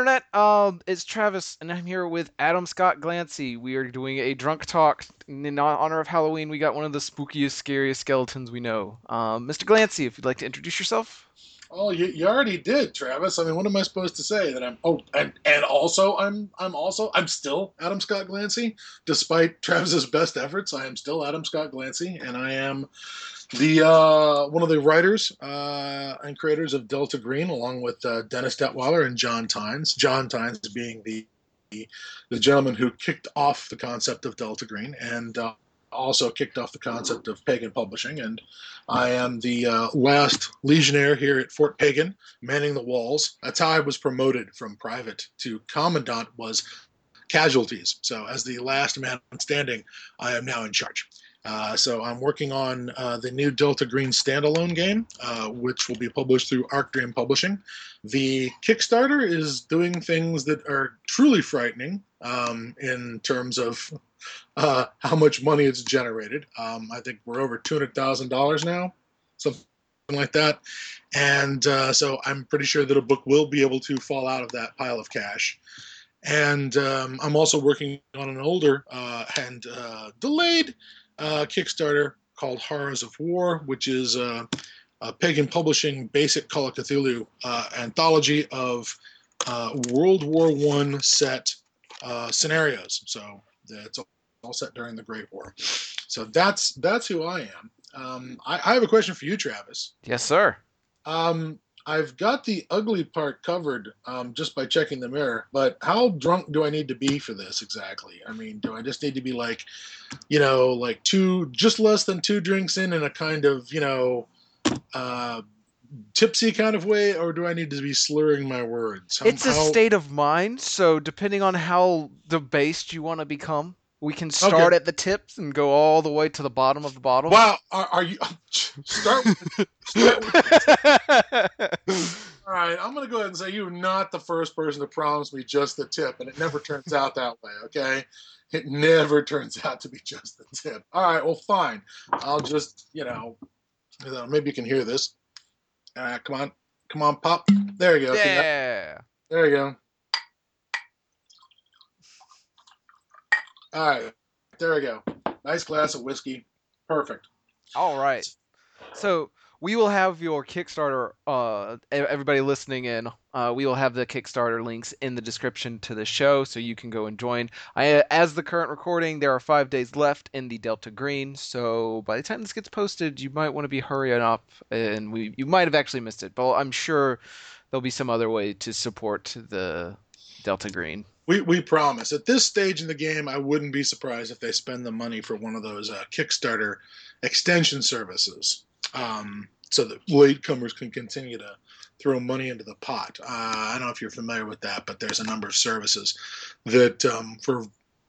internet. Um, it's Travis, and I'm here with Adam Scott Glancy. We are doing a drunk talk in honor of Halloween. We got one of the spookiest, scariest skeletons we know. Um, Mr. Glancy, if you'd like to introduce yourself. Oh, you, you already did, Travis. I mean, what am I supposed to say? That I'm oh, and and also I'm I'm also I'm still Adam Scott Glancy, despite Travis's best efforts. I am still Adam Scott Glancy, and I am the uh, one of the writers uh, and creators of Delta Green, along with uh, Dennis Detwiller and John Tynes. John Tynes being the the gentleman who kicked off the concept of Delta Green, and uh, also kicked off the concept of pagan publishing. And I am the uh, last legionnaire here at Fort Pagan, manning the walls. That's how I was promoted from private to commandant was casualties. So as the last man standing, I am now in charge. Uh, so I'm working on uh, the new Delta Green standalone game, uh, which will be published through Arc Dream Publishing. The Kickstarter is doing things that are truly frightening um, in terms of uh, how much money it's generated. Um, I think we're over two hundred thousand dollars now, something like that. And uh, so I'm pretty sure that a book will be able to fall out of that pile of cash. And um, I'm also working on an older uh, and uh, delayed uh, Kickstarter called Horrors of War, which is uh, a pagan publishing basic Call of Cthulhu anthology of World War One set scenarios. So it's all set during the Great War. So that's that's who I am. Um, I, I, have a question for you, Travis. Yes, sir. Um, I've got the ugly part covered um, just by checking the mirror, but how drunk do I need to be for this exactly? I mean, do I just need to be like, you know, like two, just less than two drinks in, in a kind of, you know, uh, tipsy kind of way, or do I need to be slurring my words? How, it's a how... state of mind. So depending on how debased you want to become, we can start okay. at the tips and go all the way to the bottom of the bottle. Wow, are, are you start? With, start with, all right, I'm going to go ahead and say you're not the first person to promise me just the tip, and it never turns out that way. Okay, it never turns out to be just the tip. All right, well, fine. I'll just you know, maybe you can hear this. Uh, come on, come on, pop. There you go. Yeah. There you go. All right, there we go. Nice glass of whiskey. Perfect. All right. So we will have your Kickstarter. Uh, everybody listening in, uh, we will have the Kickstarter links in the description to the show, so you can go and join. I, as the current recording, there are five days left in the Delta Green, so by the time this gets posted, you might want to be hurrying up, and we you might have actually missed it, but I'm sure there'll be some other way to support the Delta Green we, we promise. At this stage in the game, I wouldn't be surprised if they spend the money for one of those uh, Kickstarter extension services, um, so that latecomers can continue to throw money into the pot. Uh, I don't know if you're familiar with that, but there's a number of services that um, for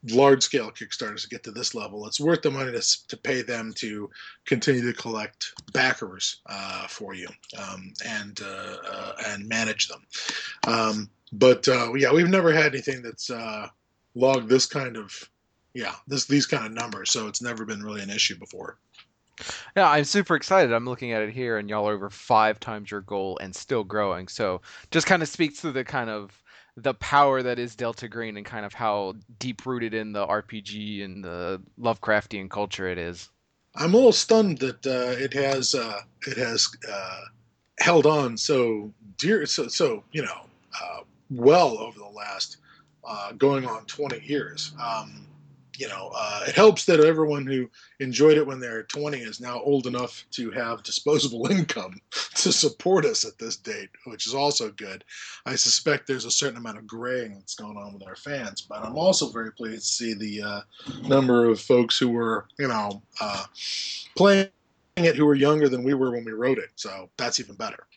large scale Kickstarters to get to this level, it's worth the money to, to pay them to continue to collect backers uh, for you um, and uh, uh, and manage them. Um, but uh, yeah, we've never had anything that's uh, logged this kind of yeah this these kind of numbers, so it's never been really an issue before. Yeah, I'm super excited. I'm looking at it here, and y'all are over five times your goal and still growing. So just kind of speaks to the kind of the power that is Delta Green and kind of how deep rooted in the RPG and the Lovecraftian culture it is. I'm a little stunned that uh, it has uh, it has uh, held on so dear so so you know uh, well over the last uh, going on 20 years. Um, you know, uh, it helps that everyone who enjoyed it when they're 20 is now old enough to have disposable income to support us at this date, which is also good. I suspect there's a certain amount of graying that's going on with our fans, but I'm also very pleased to see the uh, number of folks who were, you know, uh, playing it who were younger than we were when we wrote it. So that's even better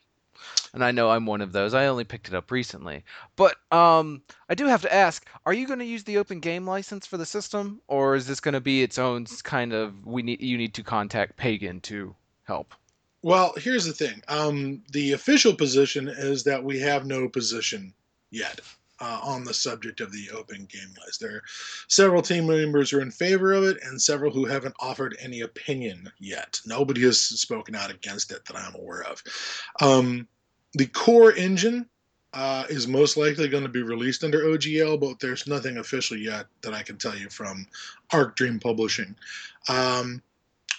and I know I'm one of those. I only picked it up recently. But um, I do have to ask: Are you going to use the open game license for the system, or is this going to be its own kind of? We need you need to contact Pagan to help. Well, here's the thing. Um, the official position is that we have no position yet. Uh, on the subject of the open game license. There are several team members who are in favor of it and several who haven't offered any opinion yet. Nobody has spoken out against it that I'm aware of. Um, the core engine uh, is most likely going to be released under OGL, but there's nothing official yet that I can tell you from Arc Dream Publishing. Um,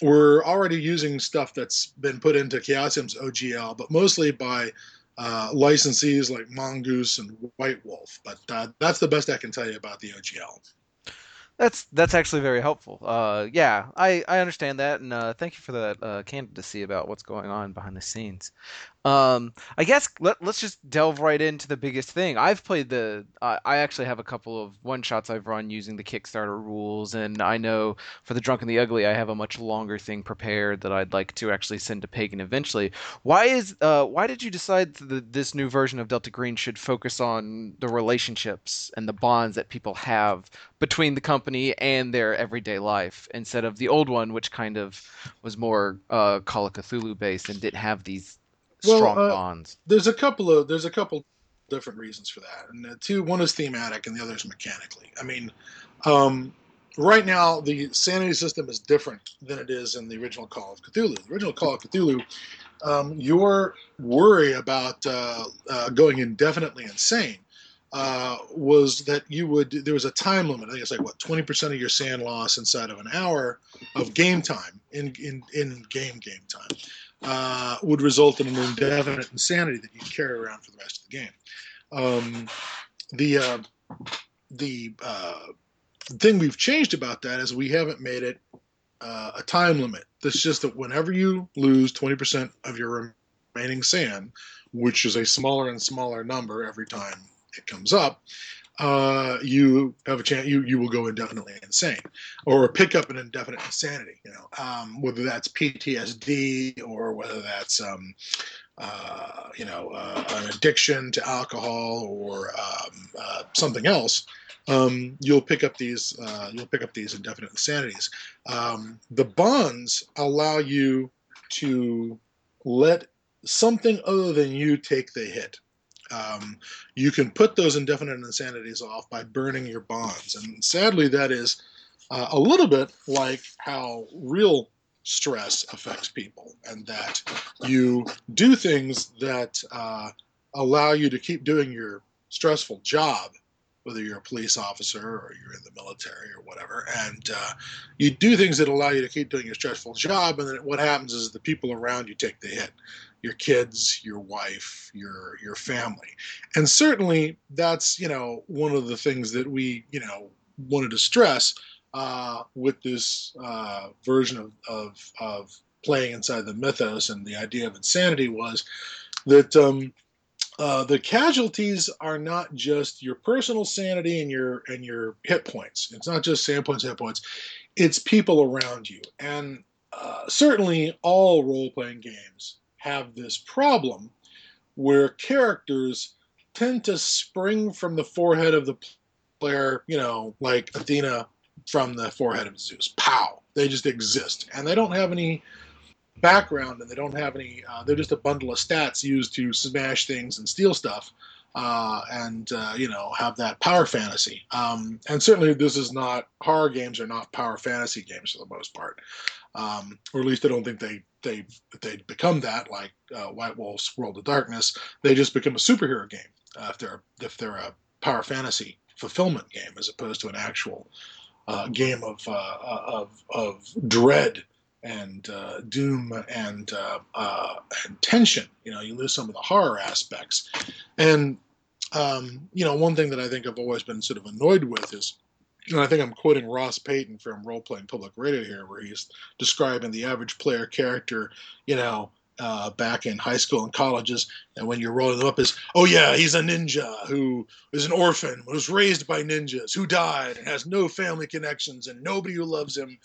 we're already using stuff that's been put into Chaosium's OGL, but mostly by uh, licensees like Mongoose and White Wolf. But uh, that's the best I can tell you about the OGL. That's that's actually very helpful. Uh, yeah, I, I understand that, and uh, thank you for that uh, candidacy about what's going on behind the scenes. Um, I guess let, let's just delve right into the biggest thing. I've played the. Uh, I actually have a couple of one shots I've run using the Kickstarter rules, and I know for the Drunk and the Ugly, I have a much longer thing prepared that I'd like to actually send to Pagan eventually. Why is uh, why did you decide that this new version of Delta Green should focus on the relationships and the bonds that people have between the company and their everyday life instead of the old one, which kind of was more uh, Call of Cthulhu based and didn't have these well, strong uh, bonds. There's a couple of there's a couple different reasons for that, and the two one is thematic and the other is mechanically. I mean, um, right now the sanity system is different than it is in the original Call of Cthulhu. The original Call of Cthulhu, um, your worry about uh, uh, going indefinitely insane uh, was that you would there was a time limit. I think it's like what twenty percent of your SAN loss inside of an hour of game time in in in game game time uh, would result in an indefinite insanity that you carry around for the rest of the game. Um, the uh, the uh, thing we've changed about that is we haven't made it uh, a time limit. It's just that whenever you lose 20% of your remaining SAN, which is a smaller and smaller number every time it comes up, uh, you have a chance you you will go indefinitely insane or pick up an indefinite insanity you know um, whether that's ptsd or whether that's um, uh, you know uh, an addiction to alcohol or um, uh, something else um, you'll pick up these uh, you'll pick up these indefinite insanities. Um, the bonds allow you to let something other than you take the hit um, you can put those indefinite insanities off by burning your bonds. And sadly, that is uh, a little bit like how real stress affects people, and that you do things that uh, allow you to keep doing your stressful job, whether you're a police officer or you're in the military or whatever. And uh, you do things that allow you to keep doing your stressful job, and then what happens is the people around you take the hit your kids, your wife, your your family. And certainly that's, you know, one of the things that we, you know, wanted to stress uh, with this uh, version of, of, of playing inside the mythos and the idea of insanity was that um, uh, the casualties are not just your personal sanity and your and your hit points. It's not just SAN points, hit points. It's people around you, and uh, certainly all role playing games have this problem where characters tend to spring from the forehead of the player, you know, like Athena from the forehead of Zeus. Pow! They just exist. And they don't have any background and they don't have any, uh, they're just a bundle of stats used to smash things and steal stuff. Uh, and uh, you know have that power fantasy. Um, and certainly, this is not horror games are not power fantasy games for the most part, um, or at least I don't think they they they become that like uh, White Wolf's World of Darkness. They just become a superhero game uh, if they're if they're a power fantasy fulfillment game as opposed to an actual uh, game of, uh, of of dread and uh, doom and uh, and tension. You know, you lose some of the horror aspects, and um, you know, one thing that I think I've always been sort of annoyed with is and I think I'm quoting Ross Payton from Role Playing Public Radio here, where he's describing the average player character, you know, uh, back in high school and colleges, and when you're rolling them up is, oh yeah, he's a ninja who is an orphan, was raised by ninjas, who died and has no family connections and nobody who loves him,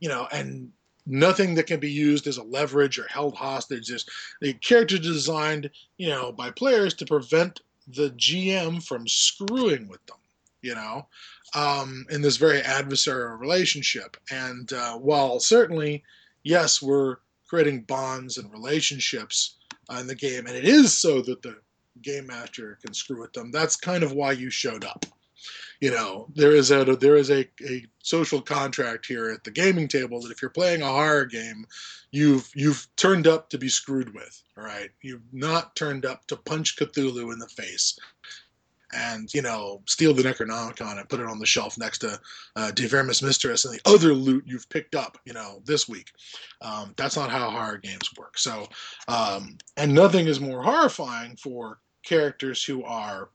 you know, and nothing that can be used as a leverage or held hostage. There's the character designed, you know, by players to prevent the GM from screwing with them, you know um, in this very adversarial relationship. And uh, while certainly, yes, we're creating bonds and relationships uh, in the game, and it is so that the game master can screw with them. That's kind of why you showed up. You know, there is a there is a, a social contract here at the gaming table that if you're playing a horror game, you've you've turned up to be screwed with. All right, you've not turned up to punch Cthulhu in the face and you know steal the Necronomicon and put it on the shelf next to uh, De Vermis Mysteriis and the other loot you've picked up, you know, this week. Um, that's not how horror games work. So, um, and nothing is more horrifying for characters who are,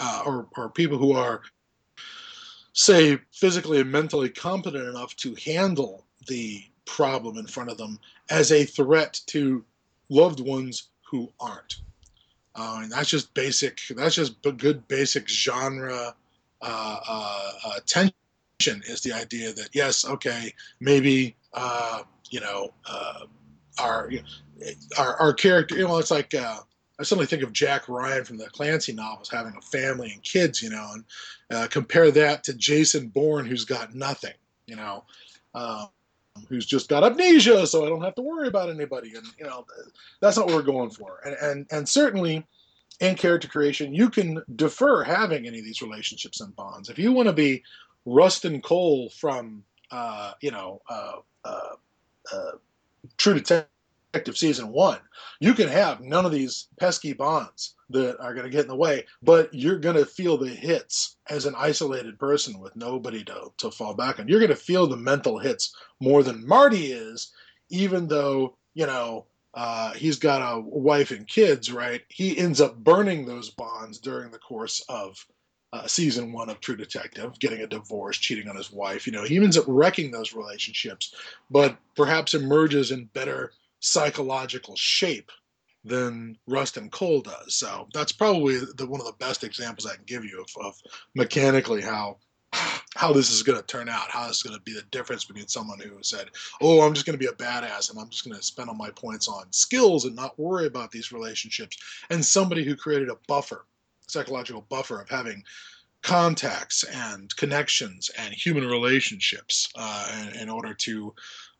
uh, or or people who are, say, physically and mentally competent enough to handle the problem in front of them as a threat to loved ones who aren't. Uh, and that's just basic. That's just good basic genre uh, uh, uh, tension. Is the idea that yes, okay, maybe uh, you know uh, our, our our character. You know, it's like I suddenly think of Jack Ryan from the Clancy novels having a family and kids. You know, and uh compare that to Jason Bourne, who's got nothing. You know. Who's just got amnesia, so I don't have to worry about anybody. And you know, that's not what we're going for. And and and certainly in character creation, you can defer having any of these relationships and bonds. If you want to be Rust and Cohle from, uh, you know, uh, uh, uh, True Detective season one, you can have none of these pesky bonds that are going to get in the way, but you're going to feel the hits as an isolated person with nobody to, to fall back on. You're going to feel the mental hits more than Marty is, even though, you know, uh, he's got a wife and kids, right? He ends up burning those bonds during the course of uh, season one of True Detective, getting a divorce, cheating on his wife. You know, he ends up wrecking those relationships, but perhaps emerges in better psychological shape than Rust and Cohle does. So that's probably the, one of the best examples I can give you of, of mechanically how how this is going to turn out, how this is going to be the difference between someone who said, "Oh, I'm just going to be a badass and I'm just going to spend all my points on skills and not worry about these relationships," and somebody who created a buffer, psychological buffer of having contacts and connections and human relationships uh, in, in, order to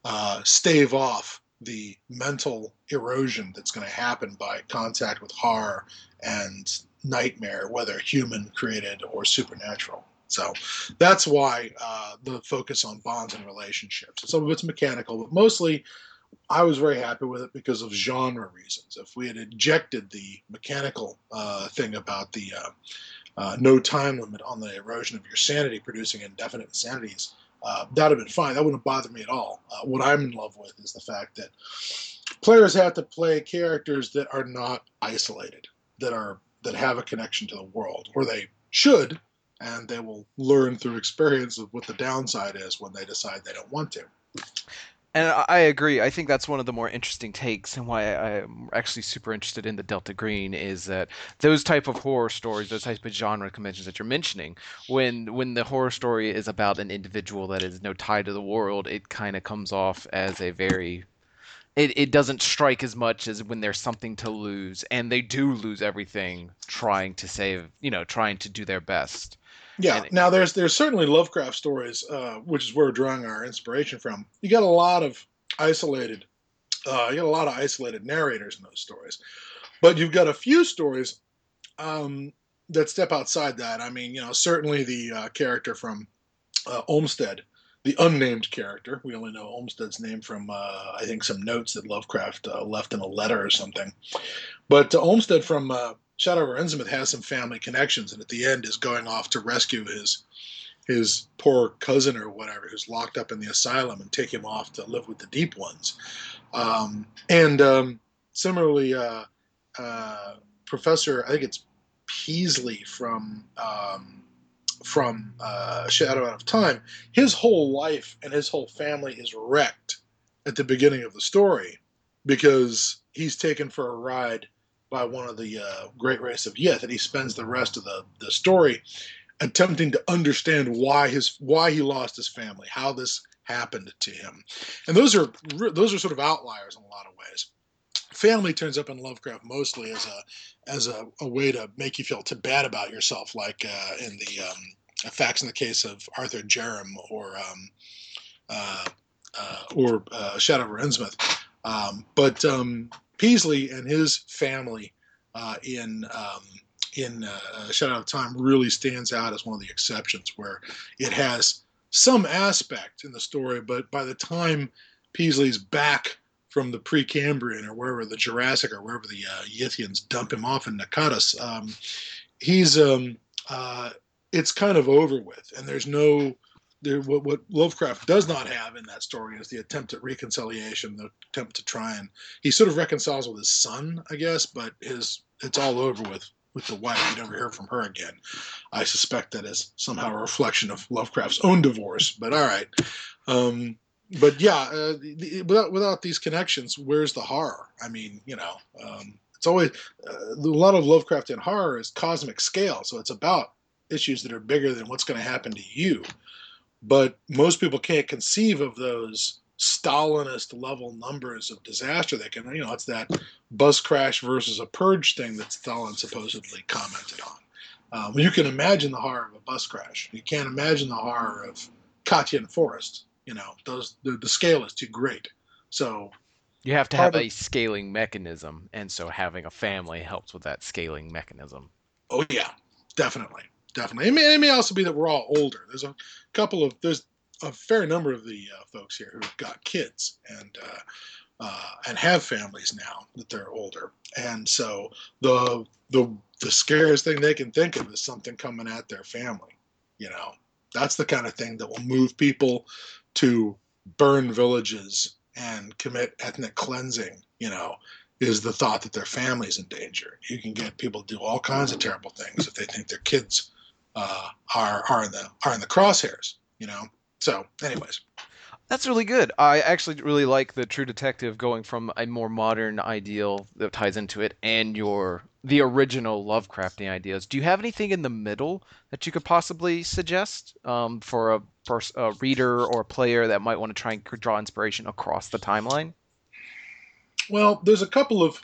uh, stave off the mental erosion that's going to happen by contact with horror and nightmare, whether human created or supernatural. So that's why uh, the focus on bonds and relationships. Some of it's mechanical, but mostly I was very happy with it because of genre reasons. If we had ejected the mechanical uh, thing about the uh, uh no time limit on the erosion of your sanity, producing indefinite insanities, uh, that would have been fine. That wouldn't bother me at all. Uh, what I'm in love with is the fact that players have to play characters that are not isolated, that are that have a connection to the world, or they should and they will learn through experience of what the downside is when they decide they don't want to. And I agree. I think that's one of the more interesting takes, and why I'm actually super interested in the Delta Green is that those type of horror stories, those type of genre conventions that you're mentioning, when when the horror story is about an individual that is no tie to the world, it kind of comes off as a very it, it doesn't strike as much as when there's something to lose and they do lose everything trying to save you know trying to do their best yeah. now there's there's certainly Lovecraft stories, uh, which is where we're drawing our inspiration from. You got a lot of isolated, uh, you got a lot of isolated narrators in those stories, but you've got a few stories um, that step outside that. I mean, you know, certainly the uh, character from uh, Olmstead, the unnamed character. We only know Olmstead's name from uh, I think some notes that Lovecraft uh, left in a letter or something. But Olmsted from Shadow Innsmouth has some family connections, and at the end is going off to rescue his his poor cousin or whatever who's locked up in the asylum and take him off to live with the deep ones. Um, and um, similarly, uh, uh, Professor, I think it's Peaslee from um, from uh, Shadow Out of Time, his whole life and his whole family is wrecked at the beginning of the story because he's taken for a ride by one of the uh, great race of Yith, and he spends the rest of the, the story attempting to understand why his why he lost his family, how this happened to him, and those are those are sort of outliers in a lot of ways. Family turns up in Lovecraft mostly as a as a, a way to make you feel too bad about yourself, like uh, in the um, facts in the case of Arthur Jermyn or um, uh, uh, or uh, Shadow over Innsmouth. Um, but um, Peaslee and his family uh, in um, in uh, Shadow of Time really stands out as one of the exceptions, where it has some aspect in the story, but by the time Peaslee's back from the Precambrian or wherever the Jurassic or wherever the uh, Yithians dump him off in Pnakotus, um, he's um, uh, it's kind of over with, and there's no what, what Lovecraft does not have in that story is the attempt at reconciliation, the attempt to try and he sort of reconciles with his son, I guess, but his it's all over with with the wife. You never hear from her again. I suspect that is somehow a reflection of Lovecraft's own divorce. But all right, um, but yeah, uh, the, without without these connections, where's the horror? I mean, you know, um, it's always uh, a lot of Lovecraftian horror is cosmic scale, so it's about issues that are bigger than what's going to happen to you. But most people can't conceive of those Stalinist level numbers of disaster. They can, you know, it's that bus crash versus a purge thing that Stalin supposedly commented on. Um, you can imagine the horror of a bus crash. You can't imagine the horror of Katyn Forest. You know, those the, the scale is too great. So you have to have a scaling mechanism, and so having a family helps with that scaling mechanism. Oh yeah, definitely definitely. It may, it may also be that we're all older. There's a couple of there's a fair number of the uh, folks here who've got kids and uh, uh, and have families now that they're older, and so the the the scariest thing they can think of is something coming at their family. You know, that's the kind of thing that will move people to burn villages and commit ethnic cleansing. You know, is the thought that their family's in danger. You can get people to do all kinds of terrible things if they think their kids uh, are are in the are in the crosshairs. You know. So, anyways. That's really good. I actually really like the True Detective going from a more modern ideal that ties into it and your the original Lovecrafting ideas. Do you have anything in the middle that you could possibly suggest um, for a, pers- a reader or a player that might want to try and draw inspiration across the timeline? Well, there's a couple of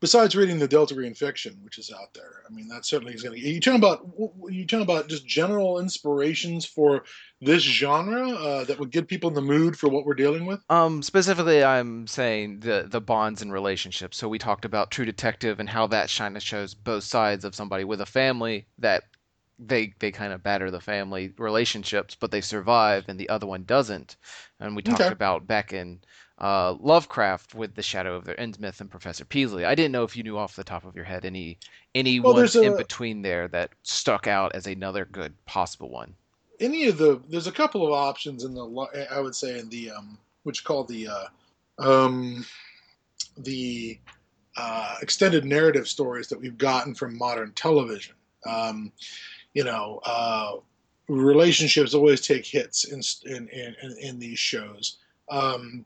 besides reading the Delta Green fiction, which is out there, I mean, that certainly is going to. You talking about you talking about just general inspirations for this genre uh, that would get people in the mood for what we're dealing with. Um, specifically, I'm saying the the bonds and relationships. So we talked about True Detective and how that kind of shows both sides of somebody with a family that they they kind of batter the family relationships, but they survive, and the other one doesn't. And we talked okay. about back in uh, Lovecraft with the Shadow of the Innsmouth and Professor Peaslee. I didn't know if you knew off the top of your head any any well, one a, in between there that stuck out as another good possible one. Any of the there's a couple of options in the I would say in the um, which called the uh, um, the uh, extended narrative stories that we've gotten from modern television. Um, you know, uh, relationships always take hits in in in, in these shows. Um,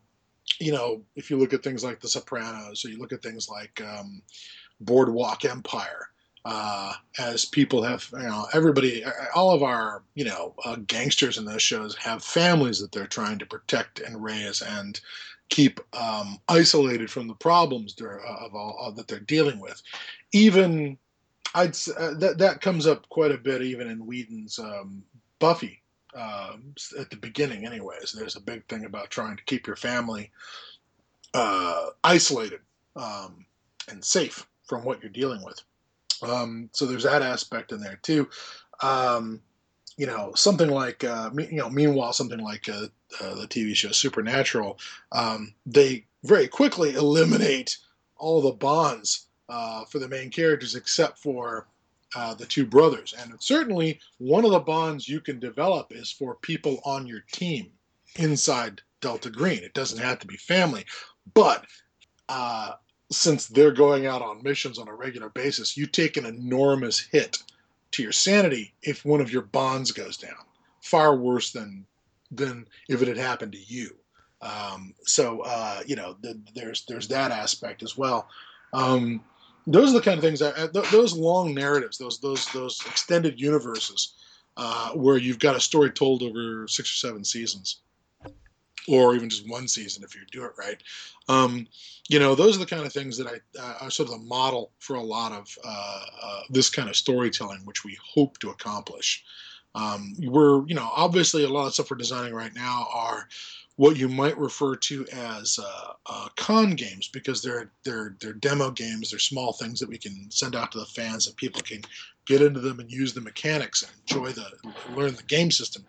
you know, if you look at things like The Sopranos, or you look at things like um, Boardwalk Empire, uh, as people have, you know, everybody, all of our, you know, uh, gangsters in those shows have families that they're trying to protect and raise and keep um, isolated from the problems of all that they're dealing with. Even I'd uh, that that comes up quite a bit, even in Whedon's um, Buffy uh, at the beginning, anyways. There's a big thing about trying to keep your family uh, isolated um, and safe from what you're dealing with. Um, so there's that aspect in there too. Um, you know, something like uh, you know, meanwhile, something like uh, uh, the TV show Supernatural, um, they very quickly eliminate all the bonds uh, for the main characters except for uh, the two brothers. And certainly one of the bonds you can develop is for people on your team inside Delta Green. It doesn't have to be family. But uh, since they're going out on missions on a regular basis, you take an enormous hit to your sanity if one of your bonds goes down. Far worse than than if it had happened to you. Um, so uh, you know, the, there's there's that aspect as well. Um, those are the kind of things that those long narratives, those those those extended universes, uh, where you've got a story told over six or seven seasons, or even just one season if you do it right. Um, you know, those are the kind of things that I uh, are sort of the model for a lot of uh, uh, this kind of storytelling, which we hope to accomplish. Um, we're, you know, obviously a lot of stuff we're designing right now are what you might refer to as uh, uh, con games because they're they're they're demo games. They're small things that we can send out to the fans and people can get into them and use the mechanics and enjoy the learn the game system.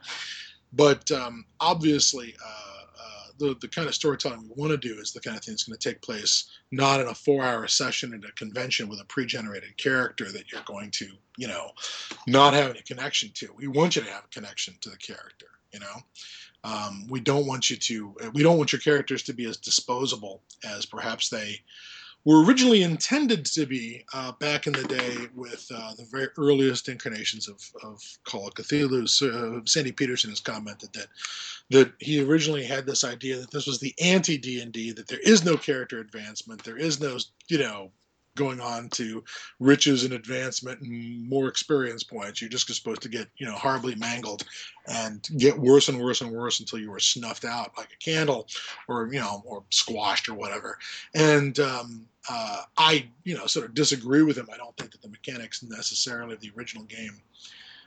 But um, obviously, uh, uh, the the kind of storytelling we want to do is the kind of thing that's going to take place not in a four-hour session at a convention with a pre-generated character that you're going to, you know, not have any connection to. We want you to have a connection to the character. You know, um, we don't want you to. We don't want your characters to be as disposable as perhaps they were originally intended to be uh, back in the day with uh, the very earliest incarnations of, of Call of Cthulhu. Uh, Sandy Petersen has commented that that he originally had this idea that this was the anti D and D, that there is no character advancement, there is no you know going on to riches and advancement and more experience points. You're just supposed to get, you know, horribly mangled and get worse and worse and worse until you were snuffed out like a candle or, you know, or squashed or whatever. And um, uh, I, you know, sort of disagree with him. I don't think that the mechanics necessarily of the original game,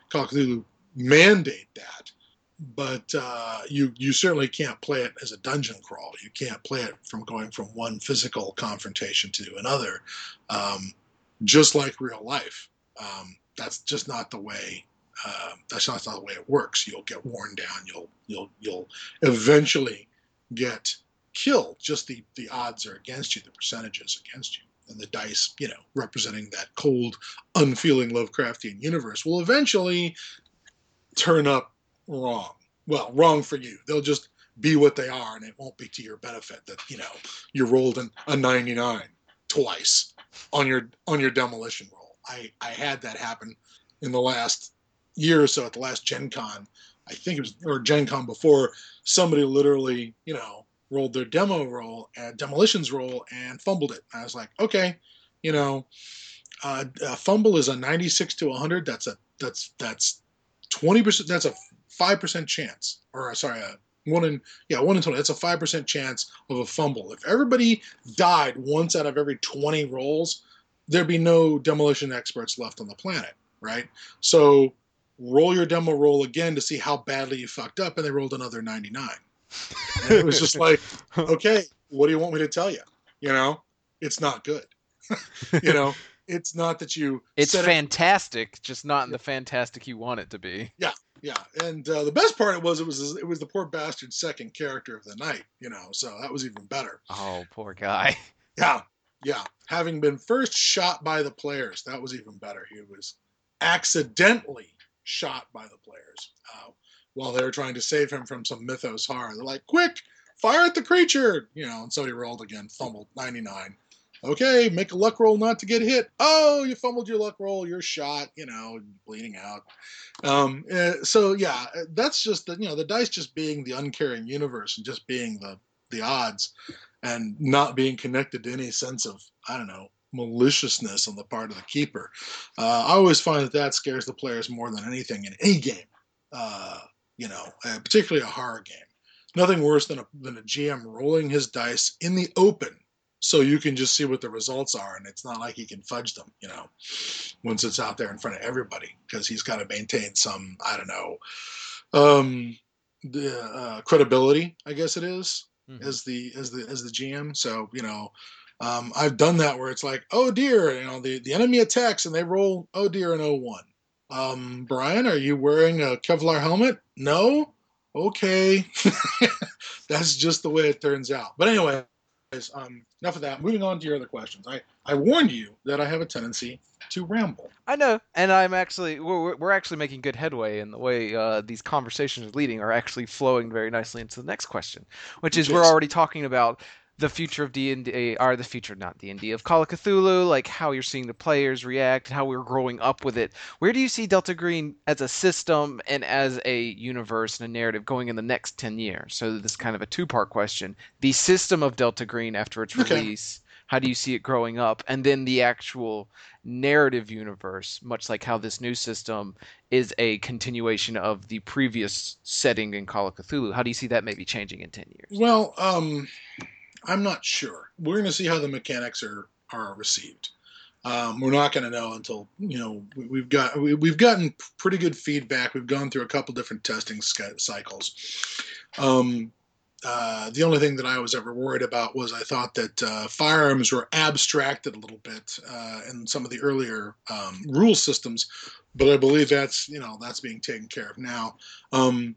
Call of Cthulhu, mandate that but uh, you you certainly can't play it as a dungeon crawl. You can't play it from going from one physical confrontation to another, um, just like real life. Um, that's just not the way. Uh, that's not, not the way it works. You'll get worn down. You'll you'll you'll eventually get killed. Just the the odds are against you. The percentages against you. And the dice, you know, representing that cold, unfeeling Lovecraftian universe, will eventually turn up wrong. Well, wrong for you. They'll just be what they are, and it won't be to your benefit that you know you rolled an, a 99 twice on your on your demolition roll. I I had that happen in the last year or so at the last Gen Con. I think it was or Gen Con before. Somebody literally, you know, rolled their demo roll and demolitions roll and fumbled it. I was like, okay, you know, uh, a fumble is a 96 to 100. That's a that's that's 20 percent. That's a five percent chance, or uh, sorry, a one in yeah one in twenty. That's a five percent chance of a fumble. If everybody died once out of every twenty rolls, there'd be no demolition experts left on the planet, right? So roll your demo roll again to see how badly you fucked up, and they rolled another ninety nine. It was just like, okay, what do you want me to tell you? You know, it's not good. you know, it's not that you. It's fantastic, it, just not in the fantastic you want it to be. Yeah, yeah, and uh, the best part it was it was it was the poor bastard's second character of the night, you know, so that was even better. Oh, poor guy. Yeah, yeah. Having been first shot by the players, that was even better. He was accidentally shot by the players uh, while they were trying to save him from some mythos horror. They're like, "Quick, fire at the creature!" You know, and so he rolled again, fumbled ninety nine okay, make a luck roll not to get hit. Oh, you fumbled your luck roll, you're shot, you know, bleeding out. Um, uh, so yeah, uh, that's just the you know the dice just being the uncaring universe and just being the the odds, and not being connected to any sense of I don't know maliciousness on the part of the keeper. Uh, I always find that that scares the players more than anything in any game. Uh, you know, uh, particularly a horror game. Nothing worse than a than a GM rolling his dice in the open so you can just see what the results are and it's not like he can fudge them you know once it's out there in front of everybody because he's got to maintain some i don't know um the uh, credibility i guess it is, mm-hmm. as the as the as the gm so you know um, i've done that where it's like oh dear you know the, the enemy attacks and they roll oh dear and 01 um brian are you wearing a kevlar helmet? No? Okay. That's just the way it turns out. But anyway um, enough of that. Moving on to your other questions. I, I warned you that I have a tendency to ramble. I know, and I'm actually we're, we're actually making good headway in the way uh, these conversations are leading are actually flowing very nicely into the next question, which is we're already talking about the future of D&D are the future not D&D of Call of Cthulhu, like how you're seeing the players react, how we're growing up with it. Where do you see Delta Green as a system and as a universe and a narrative going in the next 10 years? So this is kind of a two-part question. The system of Delta Green after its okay. release, how do you see it growing up? And then the actual narrative universe, much like how this new system is a continuation of the previous setting in Call of Cthulhu. How do you see that maybe changing in 10 years? Well, um I'm not sure. We're going to see how the mechanics are are received. Um, we're not going to know until you know we, have got we, have gotten pretty good feedback. We've gone through a couple different testing cycles. Um, uh, the only thing that I was ever worried about was I thought that uh, firearms were abstracted a little bit uh, in some of the earlier um, rule systems, but I believe that's you know that's being taken care of now. Um,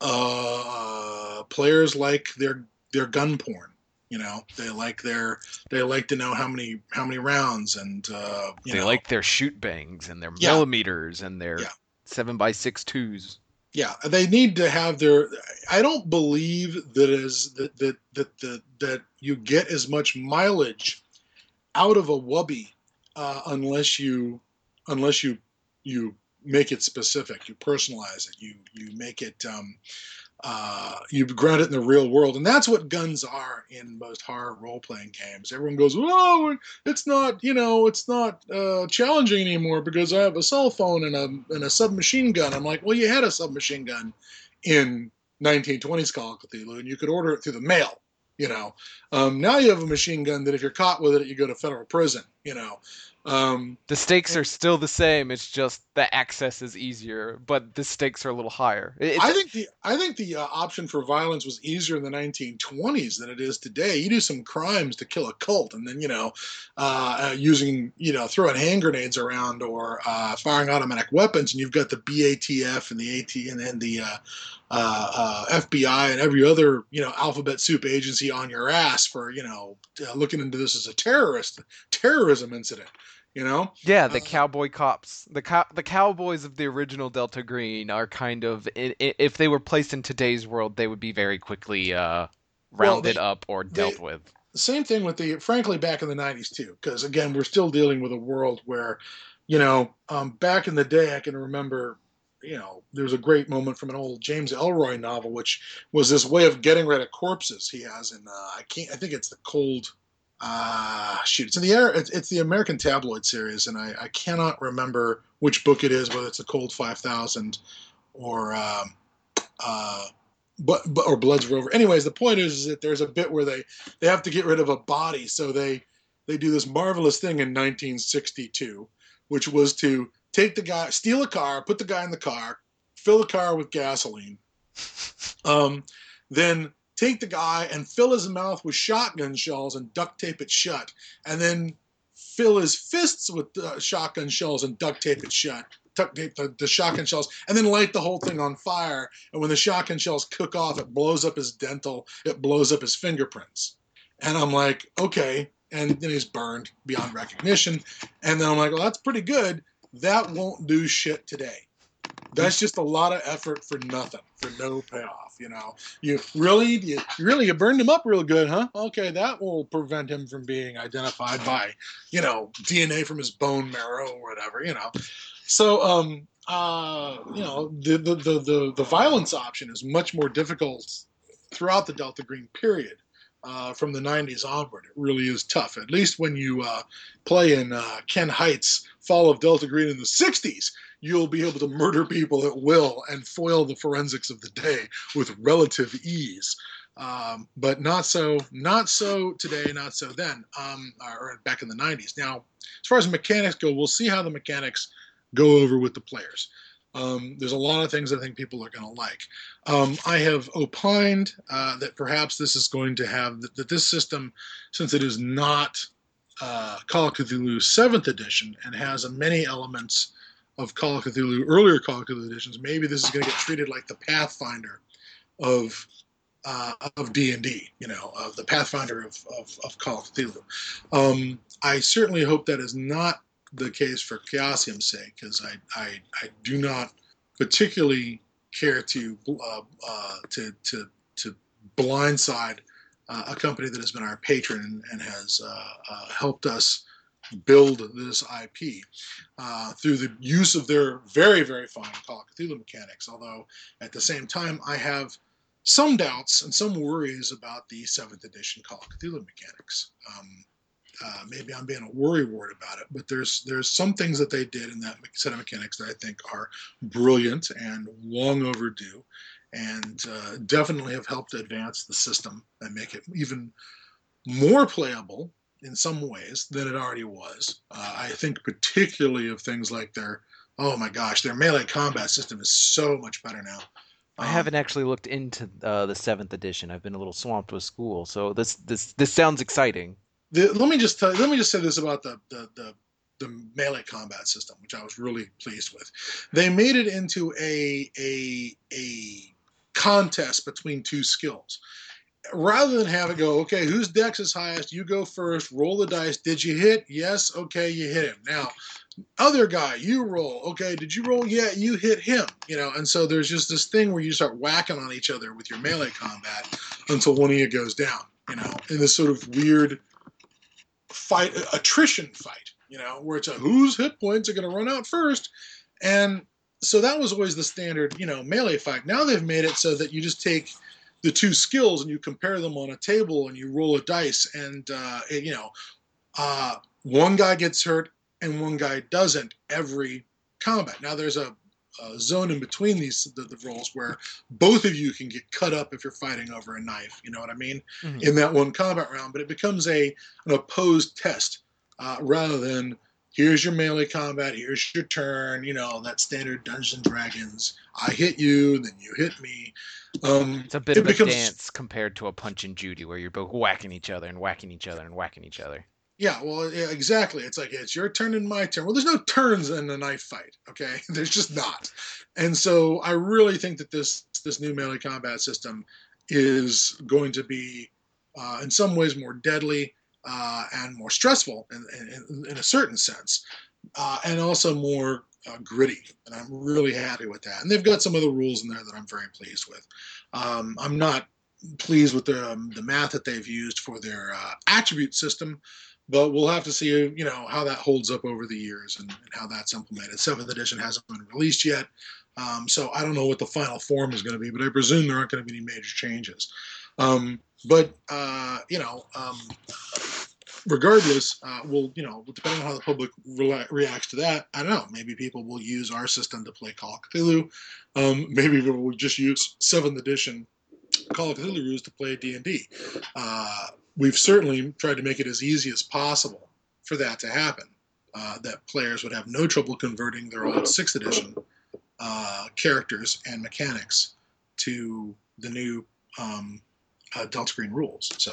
uh, players like their their gun porn. You know, they like their they like to know how many how many rounds and uh, they know, like their shoot bangs and their Yeah. millimeters and their Yeah. seven by six twos. yeah they need to have their i don't believe that is that that that that, that you get as much mileage out of a wubby uh, unless you unless you you make it specific you personalize it you you make it um, uh, you ground it in the real world. And that's what guns are in most horror role-playing games. Everyone goes oh it's not you know it's not uh, challenging anymore because i have a cell phone and a, and a submachine gun. I'm like well you had a submachine gun in 1920s call of cthulhu and you could order it through the mail you know. Um, now you have a machine gun that if you're caught with it you go to federal prison you know um, The stakes are still the same. It's just the access is easier, but the stakes are a little higher. It's, I think the I think the uh, option for violence was easier in the 1920s than it is today. You do some crimes to kill a cult, and then you know, uh, uh, using you know throwing hand grenades around or uh, firing automatic weapons, and you've got the BATF and the AT and then the uh, uh, uh, FBI and every other you know alphabet soup agency on your ass for you know uh, looking into this as a terrorist terrorism incident. You know, yeah, the uh, cowboy cops, the cow, the cowboys of the original Delta Green are kind of if they were placed in today's world, they would be very quickly uh, Well, rounded they- up or dealt they- with. same thing with the frankly back in the 90s too because again we're still dealing with a world where you know um, back in the day i can remember you know there's a great moment from an old james ellroy novel which was this way of getting rid of corpses he has in uh, i can't i think it's the cold uh shoot it's in the air it's, it's the american tabloid series and I, I cannot remember which book it is whether it's the cold 5000 or um uh but, but or Bloods Rover. Anyways, the point is, is that there's a bit where they they have to get rid of a body, so they they do this marvelous thing in 1962, which was to take the guy, steal a car, put the guy in the car, fill the car with gasoline, um, then take the guy and fill his mouth with shotgun shells and duct tape it shut, and then fill his fists with uh, shotgun shells and duct tape it shut. Duct tape the, the shotgun shells, and then light the whole thing on fire. And when the shotgun shells cook off, it blows up his dental, it blows up his fingerprints. And I'm like, okay. And then he's burned beyond recognition. And then I'm like, well, that's pretty good. That won't do shit today. That's just a lot of effort for nothing, for no payoff. You know, you really, you really, you burned him up real good, huh? Okay, that will prevent him from being identified by, you know, DNA from his bone marrow or whatever. You know, so um, uh, you know, the the the the, the violence option is much more difficult throughout the Delta Green period. Uh, from the 90s onward, it really is tough. At least when you uh, play in uh, Ken Hite's Fall of Delta Green in the 60s, you'll be able to murder people at will and foil the forensics of the day with relative ease. Um, but not so, not so today, not so then, um, or back in the 90s. Now, as far as mechanics go, we'll see how the mechanics go over with the players. Um, there's a lot of things I think people are going to like. Um, I have opined uh, that perhaps this is going to have that, that this system, since it is not uh, Call of Cthulhu 7th edition and has many elements of Call of Cthulhu, earlier Call of Cthulhu editions, maybe this is going to get treated like the Pathfinder of uh, of D and D, you know, of the Pathfinder of, of, of Call of Cthulhu. Um, I certainly hope that is not the case for Chaosium's sake, because I, I I do not particularly care to uh, uh, to to to blindside uh, a company that has been our patron and, has uh, helped us build this IP uh, through the use of their very, very fine Call of Cthulhu mechanics. Although at the same time, I have some doubts and some worries about the seventh edition Call of Cthulhu mechanics. Um, uh, maybe I'm being a worrywart about it, but there's there's some things that they did in that set of mechanics that I think are brilliant and long overdue, and uh, definitely have helped advance the system and make it even more playable in some ways than it already was. Uh, I think particularly of things like their oh my gosh, their melee combat system is so much better now. I Um, haven't actually looked into uh, the seventh edition. I've been a little swamped with school, so this this this sounds exciting. the, let me just tell, let me just say this about the, the the the melee combat system, which I was really pleased with. They made it into a a a contest between two skills. Rather than have it go, okay, whose dex is highest? You go first. Roll the dice. Did you hit? Yes. Okay, you hit him. Now, other guy, you roll. Okay, did you roll? Yeah, you hit him. You know, and so there's just this thing where you start whacking on each other with your melee combat until one of you goes down. You know, in this sort of weird fight, attrition fight. You know, where it's a whose hit points are going to run out first, and so that was always the standard, you know, melee fight. Now they've made it so that you just take the two skills and you compare them on a table and you roll a dice, and uh, you know, uh, one guy gets hurt and one guy doesn't every combat. Now there's a, a zone in between these the, the rolls where both of you can get cut up if you're fighting over a knife. You know what I mean? Mhm. In that one combat round, but it becomes a an opposed test uh, rather than here's your melee combat, here's your turn. You know that standard Dungeons and Dragons. I hit you, then you hit me. Um, It's a bit it of a becomes- dance compared to a Punch and Judy, where you're both whacking each other and whacking each other and whacking each other. Yeah, well, yeah, exactly. It's like it's your turn and my turn. Well, there's no turns in a knife fight. Okay, there's just not. And so I really think that this this new melee combat system is going to be, uh, in some ways, more deadly uh, and more stressful in, in, in a certain sense, uh, and also more uh, gritty. And I'm really happy with that. And they've got some other rules in there that I'm very pleased with. Um, I'm not pleased with the um, the math that they've used for their uh, attribute system but we'll have to see you know how that holds up over the years and, and how that's implemented seventh edition hasn't been released yet um, so i don't know what the final form is going to be but i presume there aren't going to be any major changes um, but uh, you know um, regardless uh, we'll you know depending on how the public rela reacts to that i don't know maybe people will use our system to play call of cthulhu um, maybe people will just use seventh edition call of cthulhu rules to play d&d uh, we've certainly tried to make it as easy as possible for that to happen. Uh, that players would have no trouble converting their old sixth edition uh, characters and mechanics to the new um, uh, Delta Green rules. So,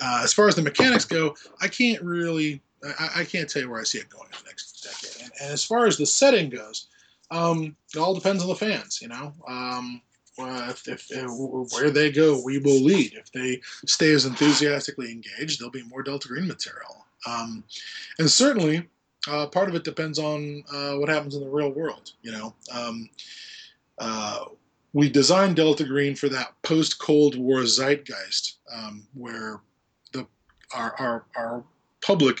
uh, as far as the mechanics go, I can't really, I, I can't tell you where I see it going in the next decade. And, and as far as the setting goes, um, it all depends on the fans. You know, um, uh, if, if, if where they go, we will lead. If they stay as enthusiastically engaged, there'll be more Delta Green material. Um, and certainly, uh, part of it depends on uh, what happens in the real world. You know, um, uh, we designed Delta Green for that post Cold War zeitgeist, um, where the our our, our public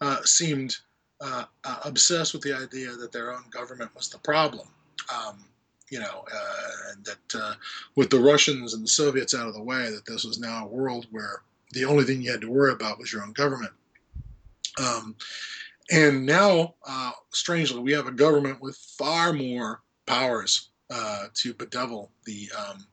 uh, seemed uh, uh, obsessed with the idea that their own government was the problem. Um, you know, uh, that uh, with the Russians and the Soviets out of the way, that this was now a world where the only thing you had to worry about was your own government. Um, and now, uh, strangely, we have a government with far more powers uh, to bedevil the um,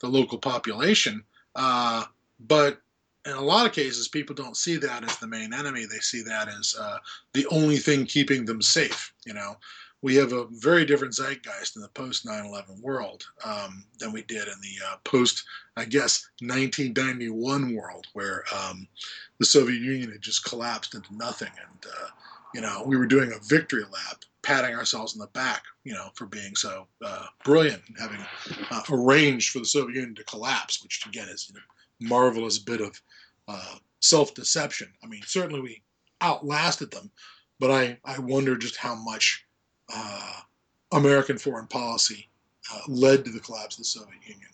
the local population. Uh, but in a lot of cases, people don't see that as the main enemy. They see that as uh, the only thing keeping them safe. You know, we have a very different zeitgeist in the post 9/11 world um, than we did in the uh, post, I guess, 1991 world, where um, the Soviet Union had just collapsed into nothing, and uh, you know we were doing a victory lap, patting ourselves on the back, you know, for being so uh, brilliant and having uh, arranged for the Soviet Union to collapse, which again is a marvelous bit of uh, self-deception. I mean, certainly we outlasted them, but I I wonder just how much uh, American foreign policy uh, led to the collapse of the Soviet Union.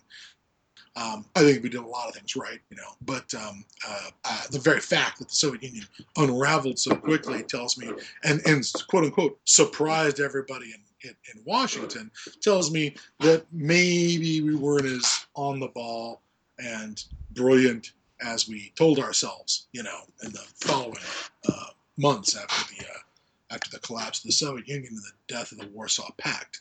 Um, I think we did a lot of things right, you know, but um, uh, uh, the very fact that the Soviet Union unraveled so quickly tells me, and, and quote unquote, surprised everybody in, in, in Washington, tells me that maybe we weren't as on the ball and brilliant as we told ourselves, you know, in the following uh, months after the uh, after the collapse of the Soviet Union and the death of the Warsaw Pact.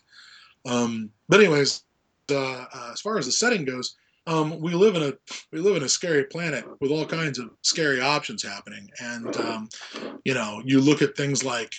Um, but anyways, uh, uh, as far as the setting goes, um, we live in a we live in a scary planet with all kinds of scary options happening, and um, you know, you look at things like,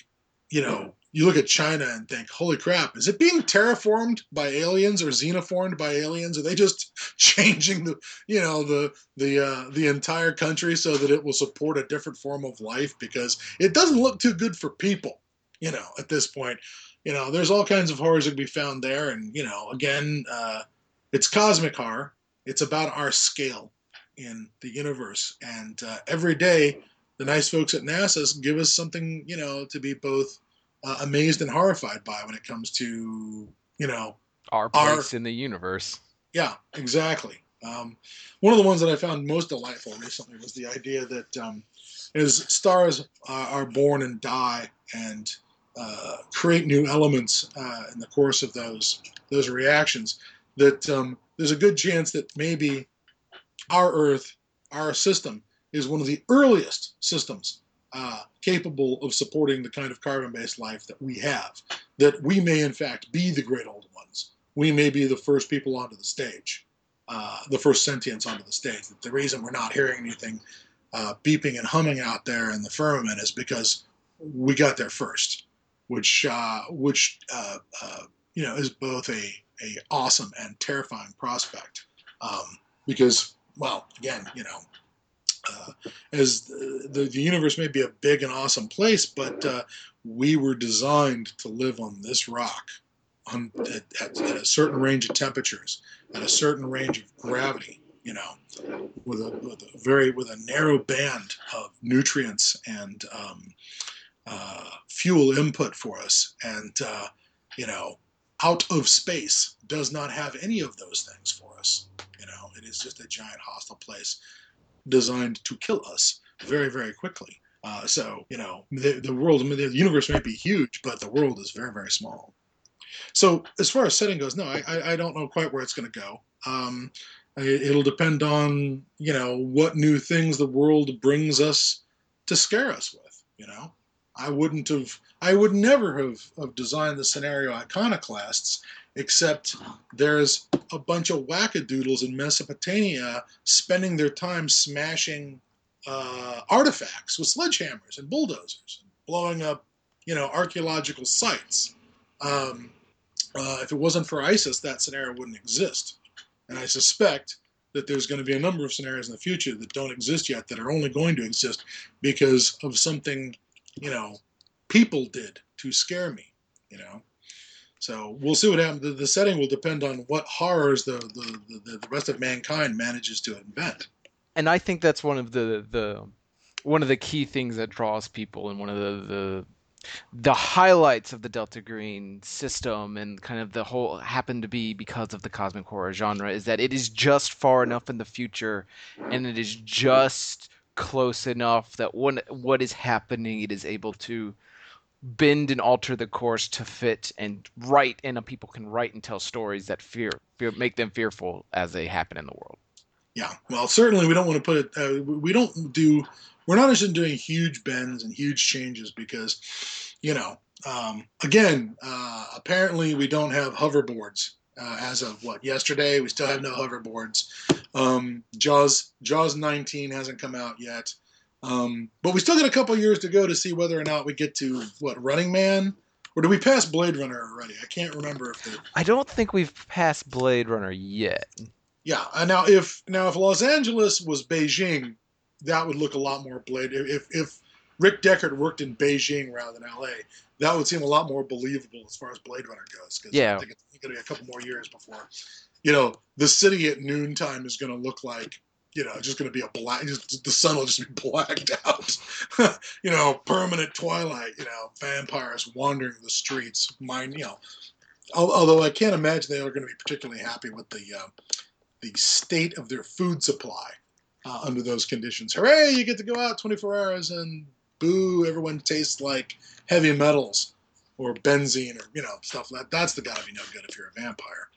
you know, you look at China and think, holy crap, is it being terraformed by aliens or xenoformed by aliens? Are they just changing the, you know, the the uh, the entire country so that it will support a different form of life? Because it doesn't look too good for people, you know, at this point. You know, there's all kinds of horrors that can be found there, and you know, again, uh, it's cosmic horror. It's about our scale in the universe, and uh, every day, the nice folks at NASA give us something, you know, to be both uh, amazed and horrified by when it comes to you know our place our, in the universe. Yeah, exactly. Um, one of the ones that I found most delightful recently was the idea that um, as stars uh, are born and die and uh, create new elements uh, in the course of those those reactions, that um, there's a good chance that maybe our Earth, our system, is one of the earliest systems uh, capable of supporting the kind of carbon based life that we have. That we may, in fact, be the great old ones. We may be the first people onto the stage, uh, the first sentients onto the stage. That the reason we're not hearing anything uh, beeping and humming out there in the firmament is because we got there first, which uh, which uh, uh, you know is both a a awesome and terrifying prospect. Um, because, well, again, you know, uh, as the, the universe may be a big and awesome place, but uh, we were designed to live on this rock on, at, at, at, a certain range of temperatures, at a certain range of gravity, you know, with a, with a very with a narrow band of nutrients and um, uh, fuel input for us, and uh, you know, out of space does not have any of those things for us. You know, it is just a giant hostile place designed to kill us very, very quickly. Uh, so, you know, the, the world, the universe might be huge, but the world is very, very small. So, as far as setting goes, no, I, I don't know quite where it's going to go. Um, it'll depend on, you know, what new things the world brings us to scare us with, you know. I wouldn't have, I would never have, have designed the scenario iconoclasts except there's a bunch of wackadoodles in Mesopotamia spending their time smashing uh, artifacts with sledgehammers and bulldozers, and blowing up, you know, archaeological sites. Um, uh, if it wasn't for ISIS, that scenario wouldn't exist. And I suspect that there's going to be a number of scenarios in the future that don't exist yet that are only going to exist because of something, you know, people did to scare me, you know. So we'll see what happens. The, the setting will depend on what horrors the, the, the, the rest of mankind manages to invent. And I think that's one of the, the one of the key things that draws people and one of the, the the highlights of the Delta Green system and kind of the whole happen to be because of the cosmic horror genre is that it is just far enough in the future and it is just close enough that when what is happening it is able to bend and alter the course to fit and write and people can write and tell stories that fear, fear make them fearful as they happen in the world. Yeah. Well certainly we don't want to put it uh, we don't do we're not interested in doing huge bends and huge changes because you know um, again uh, apparently we don't have hoverboards uh, as of what yesterday we still have no hoverboards um, jaws jaws 19 hasn't come out yet um, but we still got a couple years to go to see whether or not we get to what Running Man, or do we pass Blade Runner already? I can't remember if they. I don't think we've passed Blade Runner yet. Yeah, and now if now if Los Angeles was Beijing, that would look a lot more Blade. If if Rick Deckard worked in Beijing rather than L.A., that would seem a lot more believable as far as Blade Runner goes. Cause yeah, I think it's going to be a couple more years before, you know, the city at noontime is going to look like you know, just going to be a black, just, the sun will just be blacked out. you know, permanent twilight, you know, vampires wandering the streets, mine, you know. Although I can't imagine they are going to be particularly happy with the uh, the state of their food supply uh, under those conditions. Hooray, you get to go out 24 hours and boo, everyone tastes like heavy metals or benzene or, you know, stuff like that. That's the gotta be no good if you're a vampire.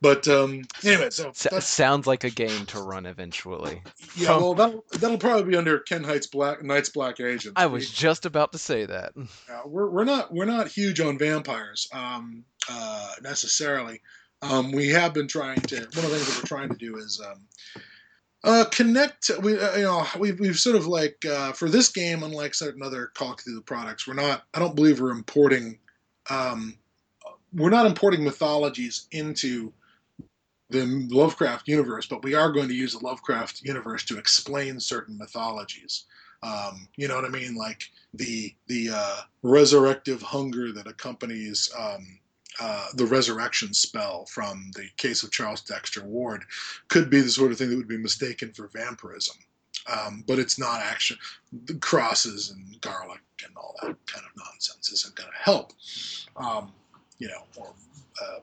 But um, anyway, so S- sounds like a game to run eventually. Yeah, well, that'll, that'll probably be under Ken Hite's Black Night's Black Agent. I was just about to say that. Uh, we're we're not we're not huge on vampires um, uh, necessarily. Um, we have been trying to. One of the things that we're trying to do is um, Uh, connect. We uh, you know we we've sort of like uh, for this game, unlike certain other Call of Cthulhu products, we're not. I don't believe we're importing. Um, we're not importing mythologies into the Lovecraft universe, but we are going to use the Lovecraft universe to explain certain mythologies. Um, you know what I mean? Like the the uh, resurrective hunger that accompanies um, uh, the resurrection spell from the case of Charles Dexter Ward could be the sort of thing that would be mistaken for vampirism. Um, but it's not actually the crosses and garlic and all that kind of nonsense isn't going to help. Um, you know, or uh,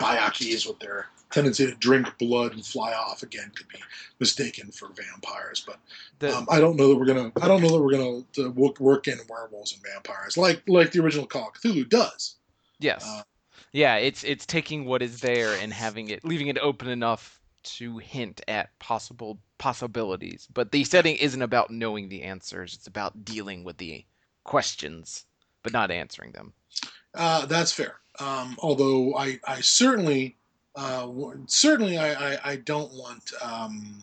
Byakhees with their tendency to drink blood and fly off again could be mistaken for vampires. But the, um, I don't know that we're gonna. I don't know that we're gonna work, work in werewolves and vampires like like the original Call of Cthulhu does. Yes. Uh, yeah, it's it's taking what is there and having it, leaving it open enough to hint at possible possibilities. But the setting isn't about knowing the answers; it's about dealing with the questions, but not answering them. Uh, that's fair. Um, although I, I certainly, uh, certainly, I, I, I don't want. Um,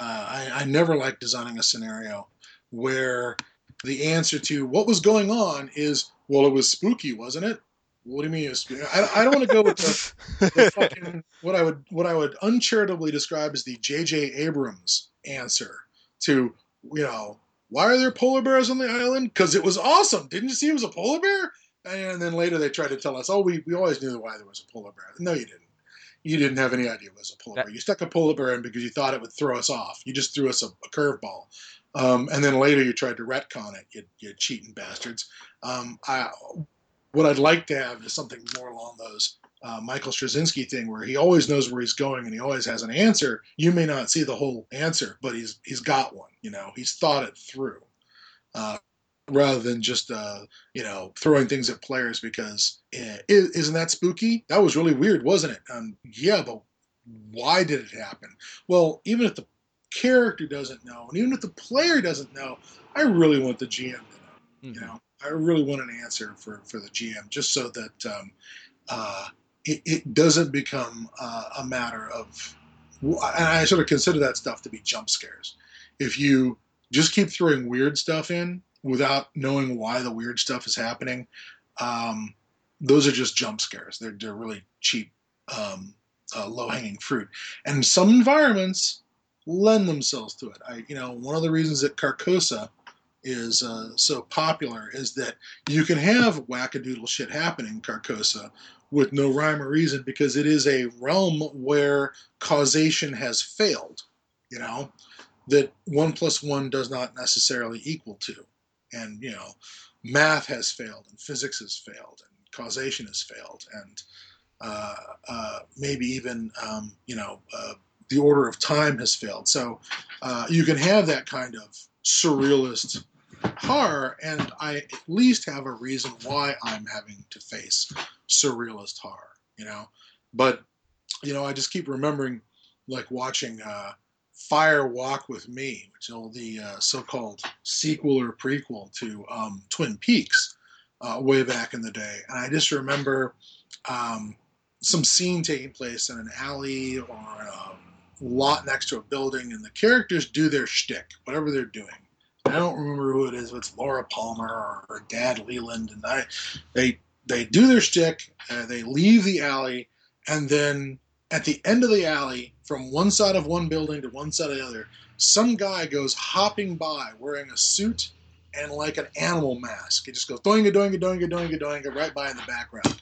uh, I, I never like designing a scenario where the answer to what was going on is, well, it was spooky, wasn't it? What do you mean? I, I don't want to go with the, the fucking what I would what I would uncharitably describe as the J.J. Abrams answer to you know why are there polar bears on the island? Because it was awesome. Didn't you see it was a polar bear? And then later they tried to tell us, oh, we, we always knew why there was a polar bear. No, you didn't. You didn't have any idea it was a polar that, bear. You stuck a polar bear in because you thought it would throw us off. You just threw us a, a curveball. Um, and then later you tried to retcon it, you, you cheating bastards. Um, I, what I'd like to have is something more along those uh, Michael Straczynski thing, where he always knows where he's going and he always has an answer. You may not see the whole answer, but he's he's got one. You know, he's thought it through, uh, rather than just uh, you know throwing things at players because eh, isn't that spooky? That was really weird, wasn't it? Um, yeah, but why did it happen? Well, even if the character doesn't know, and even if the player doesn't know, I really want the GM to know. Mm-hmm. You know, I really want an answer for, for the GM, just so that um, uh, it, it, doesn't become uh, a matter of. And I sort of consider that stuff to be jump scares. If you just keep throwing weird stuff in without knowing why the weird stuff is happening, um, those are just jump scares. They're, they're really cheap, um, uh, low hanging fruit. And some environments lend themselves to it. I, you know, one of the reasons that Carcosa is uh, so popular is that you can have wackadoodle shit happening in Carcosa with no rhyme or reason because it is a realm where causation has failed, you know, that one plus one does not necessarily equal two. And, you know, math has failed and physics has failed and causation has failed and uh, uh, maybe even, um, you know, uh, the order of time has failed. So uh, you can have that kind of surrealist horror, and I at least have a reason why I'm having to face surrealist horror, you know. But you know, I just keep remembering, like watching uh, Fire Walk with Me, which is the uh, so-called sequel or prequel to um, Twin Peaks, uh, way back in the day, and I just remember um, some scene taking place in an alley or a lot next to a building, and the characters do their shtick, whatever they're doing I don't remember who it is, but it's Laura Palmer or dad Leland, and I, they they do their shtick, uh, they leave the alley, and then at the end of the alley, from one side of one building to one side of the other, some guy goes hopping by wearing a suit and like an animal mask. He just goes doinga doinga doinga doinga doinga right by in the background.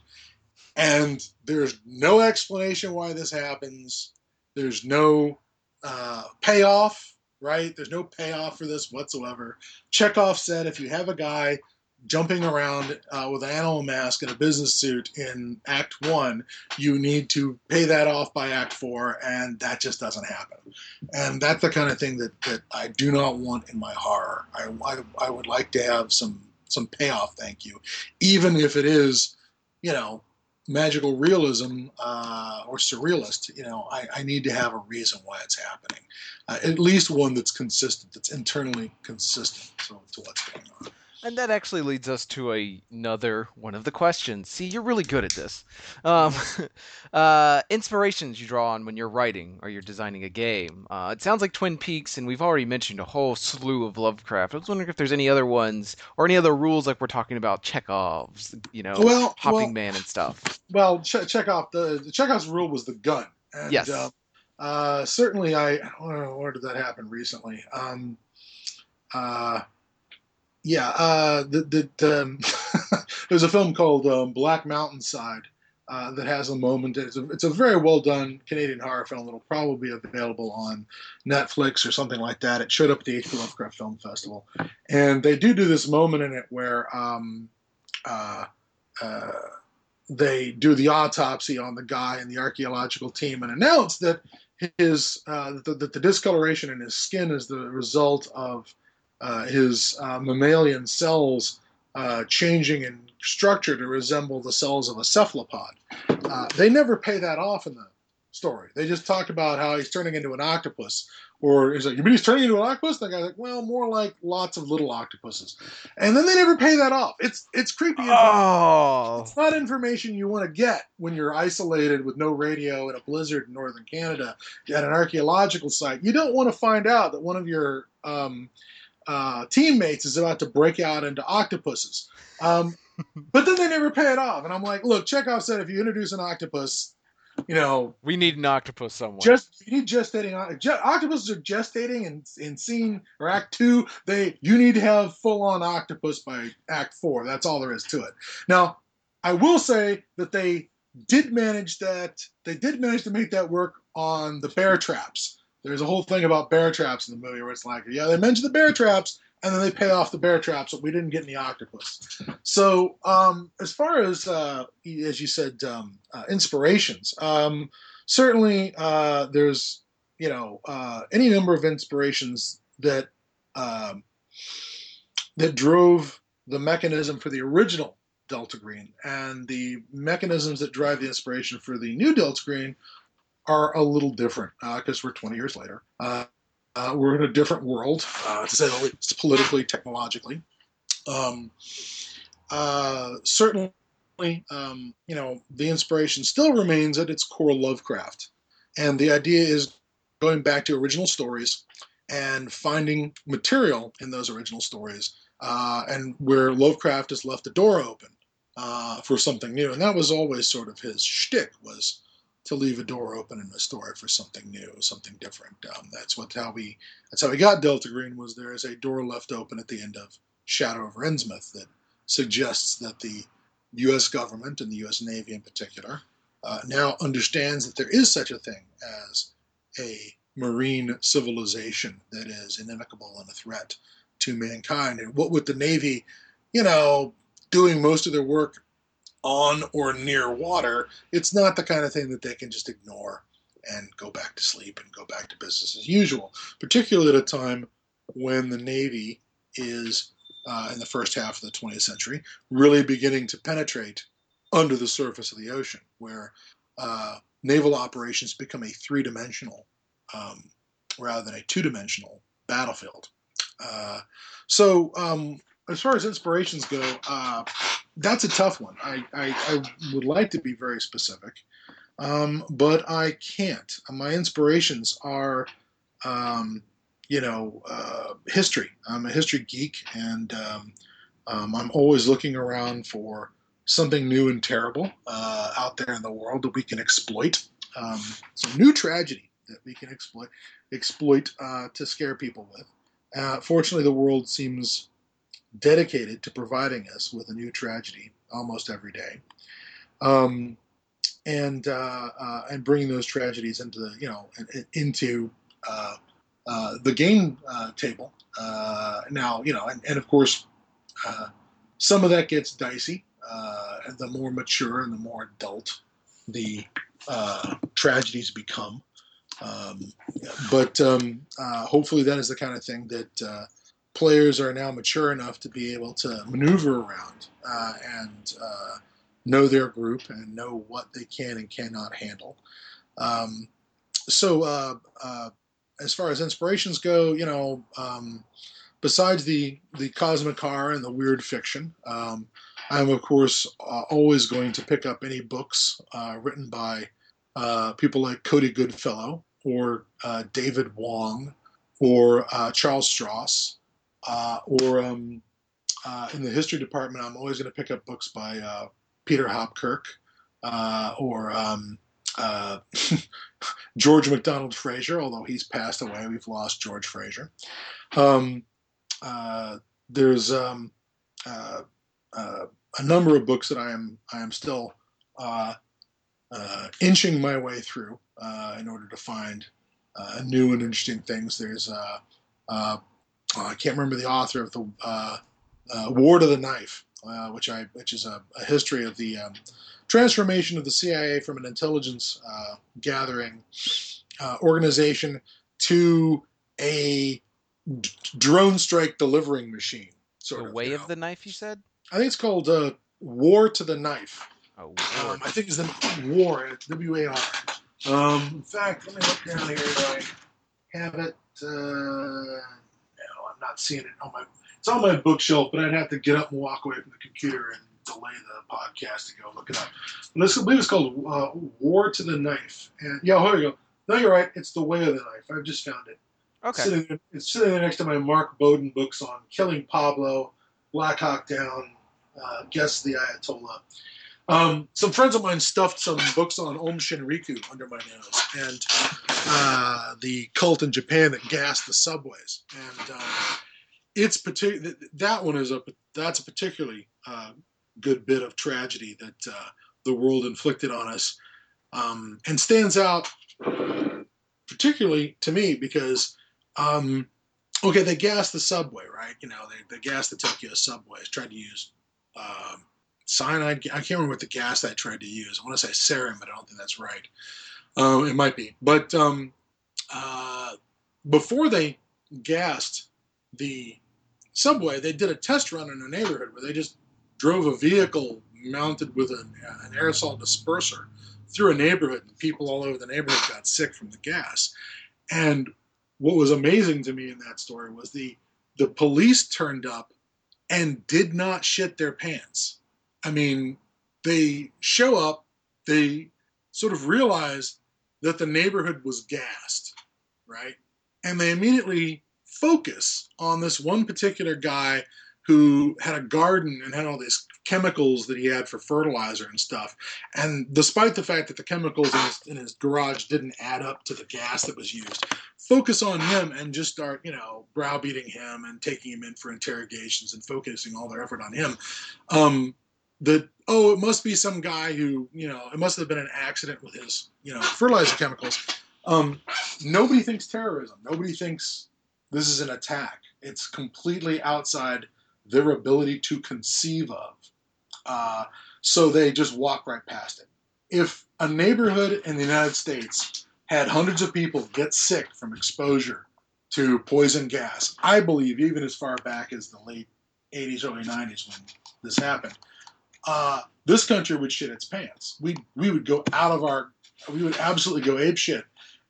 And there's no explanation why this happens. There's no uh, payoff right? There's no payoff for this whatsoever. Chekhov said if you have a guy jumping around uh, with an animal mask and a business suit in Act One, you need to pay that off by Act Four, and that just doesn't happen. And that's the kind of thing that, that I do not want in my horror. I, I, I would like to have some some payoff, thank you, even if it is, you know, magical realism uh, or surrealist, you know, I, I, need to have a reason why it's happening. Uh, at least one that's consistent, that's internally consistent to, to what's going on. And that actually leads us to a, another one of the questions. See, you're really good at this. Um, uh, inspirations you draw on when you're writing or you're designing a game. Uh, it sounds like Twin Peaks, and we've already mentioned a whole slew of Lovecraft. I was wondering if there's any other ones or any other rules, like we're talking about Chekhov's, you know, Well, Hopping well, Man and stuff. well, che- Chekhov. The, the Chekhov's rule was the gun, and Yes. uh, uh, certainly I. I don't know, where did that happen recently? Um, uh, yeah, uh, the, the, um, there's a film called um, Black Mountainside uh, that has a moment. It's a, it's a very well done Canadian horror film that'll probably be available on Netflix or something like that. It showed up at the H.P. Lovecraft Film Festival, and they do do this moment in it where um, uh, uh, they do the autopsy on the guy and the archaeological team and announce that his uh, that the discoloration in his skin is the result of uh, his uh, mammalian cells uh, changing in structure to resemble the cells of a cephalopod. Uh, they never pay that off in the story. They just talk about how he's turning into an octopus. Or he's like, you mean he's turning into an octopus? And the guy's like, well, more like lots of little octopuses. And then they never pay that off. It's it's creepy. Oh, It's not information you want to get when you're isolated with no radio in a blizzard in northern Canada at an archaeological site. You don't want to find out that one of your um, uh, teammates is about to break out into octopuses. Um, but then they never pay it off. And I'm like, look, Chekhov said if you introduce an octopus, you know, we need an octopus somewhere. just you need gestating oc- ge- octopuses are gestating in, in scene or act two. They you need to have full on octopus by act four. That's all there is to it. Now, I will say that they did manage that. They did manage to make that work on the bear traps. There's a whole thing about bear traps in the movie where it's like, yeah, they mention the bear traps, and then they pay off the bear traps, but we didn't get any octopus. So, um, as far as uh, as you said, um, uh, inspirations. Um, certainly uh, there's you know uh, any number of inspirations that um, that drove the mechanism for the original Delta Green and the mechanisms that drive the inspiration for the new Delta Green are a little different because we're 20 years later. Uh, uh, we're in a different world, uh, to say the least, politically, technologically. Um, uh, certainly, um, you know, the inspiration still remains at its core Lovecraft. And the idea is going back to original stories and finding material in those original stories, uh, and where Lovecraft has left the door open uh, for something new. And that was always sort of his shtick was to leave a door open in a story for something new, something different. Um, that's what how we that's how we got Delta Green was there is a door left open at the end of Shadow of Innsmouth that suggests that the U.S. government and the U.S. Navy in particular uh, now understands that there is such a thing as a marine civilization that is inimical and a threat to mankind. And what with the Navy, you know, doing most of their work on or near water, it's not the kind of thing that they can just ignore and go back to sleep and go back to business as usual, particularly at a time when the Navy is, uh, in the first half of the 20th century, really beginning to penetrate under the surface of the ocean, where uh, naval operations become a three dimensional um, rather than a two dimensional battlefield. Uh, so, um, as far as inspirations go, uh, that's a tough one. I, I, I, would like to be very specific, um, but I can't. My inspirations are, um, you know, uh, history. I'm a history geek, and um, um, I'm always looking around for something new and terrible uh, out there in the world that we can exploit. Um, some new tragedy that we can exploit exploit uh, to scare people with. Uh, fortunately, the world seems dedicated to providing us with a new tragedy almost every day, um, and uh, uh, and bringing those tragedies into the you know into uh, uh, the game uh, table. now you know, and, and of course, some of that gets dicey. the more mature and the more adult the tragedies become. Um, but um, hopefully, that is the kind of thing that players are now mature enough to be able to maneuver around uh, and uh, know their group and know what they can and cannot handle. Um, so, uh, as far as inspirations go, you know, um, besides the the cosmic horror and the weird fiction, um, I'm of course uh, always going to pick up any books uh, written by uh, people like Cody Goodfellow or uh, David Wong or uh, Charles Stross uh, or um, in the history department, I'm always going to pick up books by Peter Hopkirk or um, George MacDonald Fraser, although he's passed away, we've lost George Fraser. Um, uh, there's um, uh, uh, a number of books that I am I am still uh, uh, inching my way through uh, in order to find new and interesting things. There's I can't remember the author of the War to the Knife, which I which is a, a history of the um, transformation of the CIA from an intelligence gathering organization to a drone strike delivering machine. Sort the of, way you know. of the knife, you said? I think it's called uh, War to the Knife. Oh, um, I think it's the War, W A R. Um, in fact, let me look down here. I have it. Uh, not seeing it on my. It's on my bookshelf, but I'd have to get up and walk away from the computer and delay the podcast to go look it up. But I believe it's called uh, War to the Knife. And yeah, here we go. No, you're right. It's the Way of the Knife. I've just found it. Okay. Sitting, it's sitting there next to my Mark Bowden books on killing Pablo, Black Hawk Down, uh, Guess the Ayatollah. Um, some friends of mine stuffed some books on Aum Shinrikyo under my nose and uh, the cult in Japan that gassed the subways. And uh, it's particular that one is a that's a particularly uh, good bit of tragedy that uh, the world inflicted on us, um, and stands out particularly to me because um, okay, they gassed the subway, right? You know, they, they gassed the Tokyo subways, tried to use um, cyanide. I can't remember what the gas I tried to use. I want to say sarin, but I don't think that's right. Um, it might be. But um, uh, before they gassed the subway, they did a test run in a neighborhood where they just drove a vehicle mounted with an, uh, an aerosol disperser through a neighborhood, and people all over the neighborhood got sick from the gas. And what was amazing to me in that story was the the police turned up and did not shit their pants. I mean, they show up, they sort of realize that the neighborhood was gassed, right? And they immediately focus on this one particular guy who had a garden and had all these chemicals that he had for fertilizer and stuff. And despite the fact that the chemicals in his, in his, garage didn't add up to the gas that was used, focus on him and just start, you know, browbeating him and taking him in for interrogations and focusing all their effort on him. Um, that oh, it must be some guy who, you know, it must have been an accident with his, you know, fertilizer chemicals. Um, nobody thinks terrorism. Nobody thinks this is an attack. It's completely outside their ability to conceive of. Uh, so they just walk right past it. If a neighborhood in the United States had hundreds of people get sick from exposure to poison gas, I believe even as far back as the late 80s, early 90s when this happened, uh, this country would shit its pants. We we would go out of our, we would absolutely go ape shit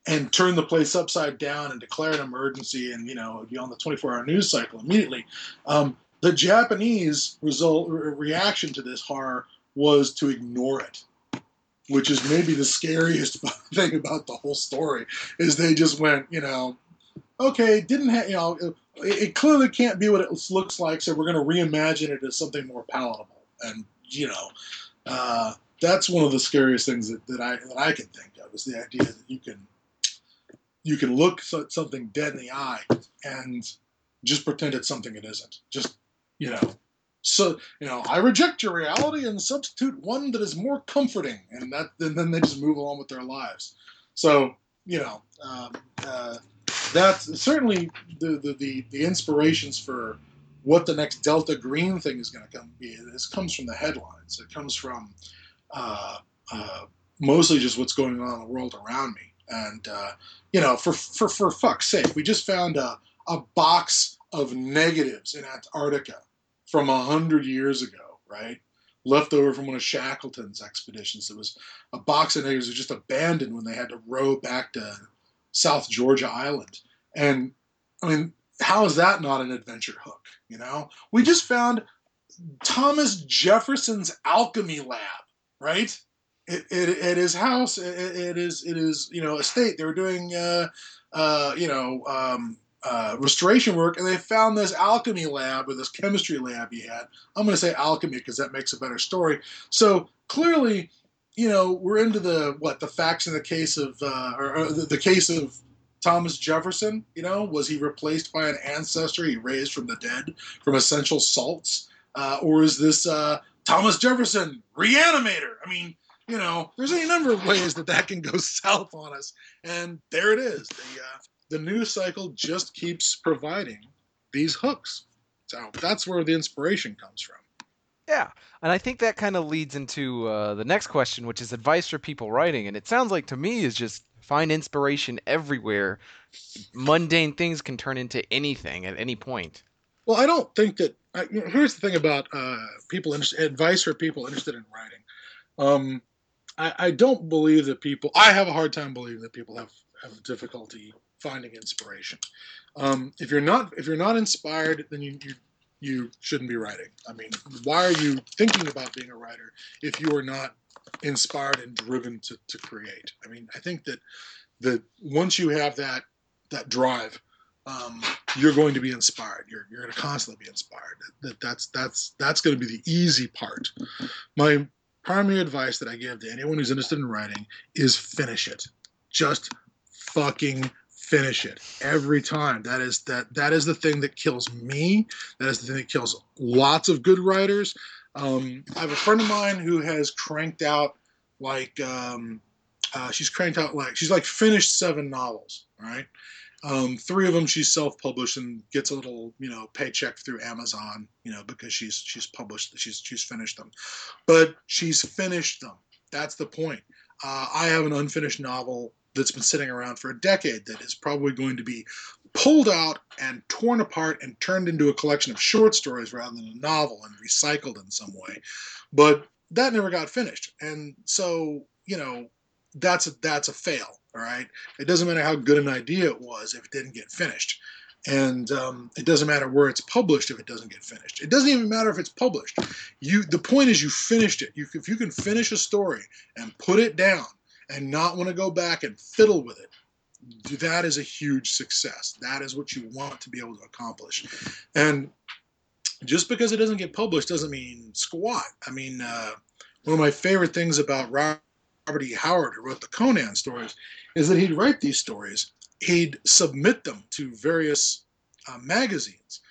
and turn the place upside down and declare an emergency and you know be on the 24-hour news cycle immediately. Um, the Japanese result reaction to this horror was to ignore it, which is maybe the scariest thing about the whole story. Is they just went, you know, okay, didn't you know, it, it clearly can't be what it looks like, so we're going to reimagine it as something more palatable. And you know, uh, that's one of the scariest things that, that I that I can think of is the idea that you can you can look something dead in the eye and just pretend it's something it isn't. Just you know, so you know, I reject your reality and substitute one that is more comforting, and that and then they just move along with their lives. So you know, um, uh, that's certainly the, the, the the inspirations for what the next Delta Green thing is going to come be. This comes from the headlines. It comes from uh, uh, mostly just what's going on in the world around me. And uh, you know, for for for fuck's sake, we just found a a box of negatives in Antarctica from a hundred years ago, right? Left over from one of Shackleton's expeditions. It was a box of natives was just abandoned when they had to row back to South Georgia Island. And I mean, how is that not an adventure hook? You know, we just found Thomas Jefferson's alchemy lab, right? It, it, at his house, it, it is it is you know estate. They were doing uh, uh, you know um, uh, restoration work, and they found this alchemy lab or this chemistry lab he had. I'm going to say alchemy because that makes a better story. So clearly, you know, we're into the what the facts in the case of uh, or, or the, the case of Thomas Jefferson. You know, was he replaced by an ancestor he raised from the dead from essential salts, uh, or is this uh, Thomas Jefferson reanimator? I mean. You know, there's any number of ways that that can go south on us, and there it is. The uh, the news cycle just keeps providing these hooks. So that's where the inspiration comes from. Yeah, and I think that kind of leads into uh, the next question, which is advice for people writing. And it sounds like to me is just find inspiration everywhere. Mundane things can turn into anything at any point. Well, I don't think that. I, here's the thing about uh, people advice for people interested in writing. Um, I, I don't believe that people. I have a hard time believing that people have have difficulty finding inspiration. Um, if you're not if you're not inspired, then you, you you shouldn't be writing. I mean, why are you thinking about being a writer if you are not inspired and driven to, to create? I mean, I think that that once you have that that drive, um, you're going to be inspired. You're, you're going to constantly be inspired. That that's that's that's going to be the easy part. My primary advice that I give to anyone who's interested in writing is finish it. Just fucking finish it every time. That is that that is the thing that kills me. That is the thing that kills lots of good writers. Um, I have a friend of mine who has cranked out like um, uh, she's cranked out like she's like finished seven novels. Right, um, three of them she's self-published and gets a little you know paycheck through Amazon. You know because she's she's published she's she's finished them, but she's finished them. That's the point. Uh, I have an unfinished novel that's been sitting around for a decade that is probably going to be pulled out and torn apart and turned into a collection of short stories rather than a novel and recycled in some way. But that never got finished. And so, you know, that's a, that's a fail. All right. It doesn't matter how good an idea it was if it didn't get finished. And um, it doesn't matter where it's published if it doesn't get finished. It doesn't even matter if it's published. You, the point is, you finished it. You, if you can finish a story and put it down, and not want to go back and fiddle with it, that is a huge success. That is what you want to be able to accomplish. And just because it doesn't get published doesn't mean squat. I mean, uh, one of my favorite things about Robert E. Howard, who wrote the Conan stories, is that he'd write these stories, he'd submit them to various uh, magazines,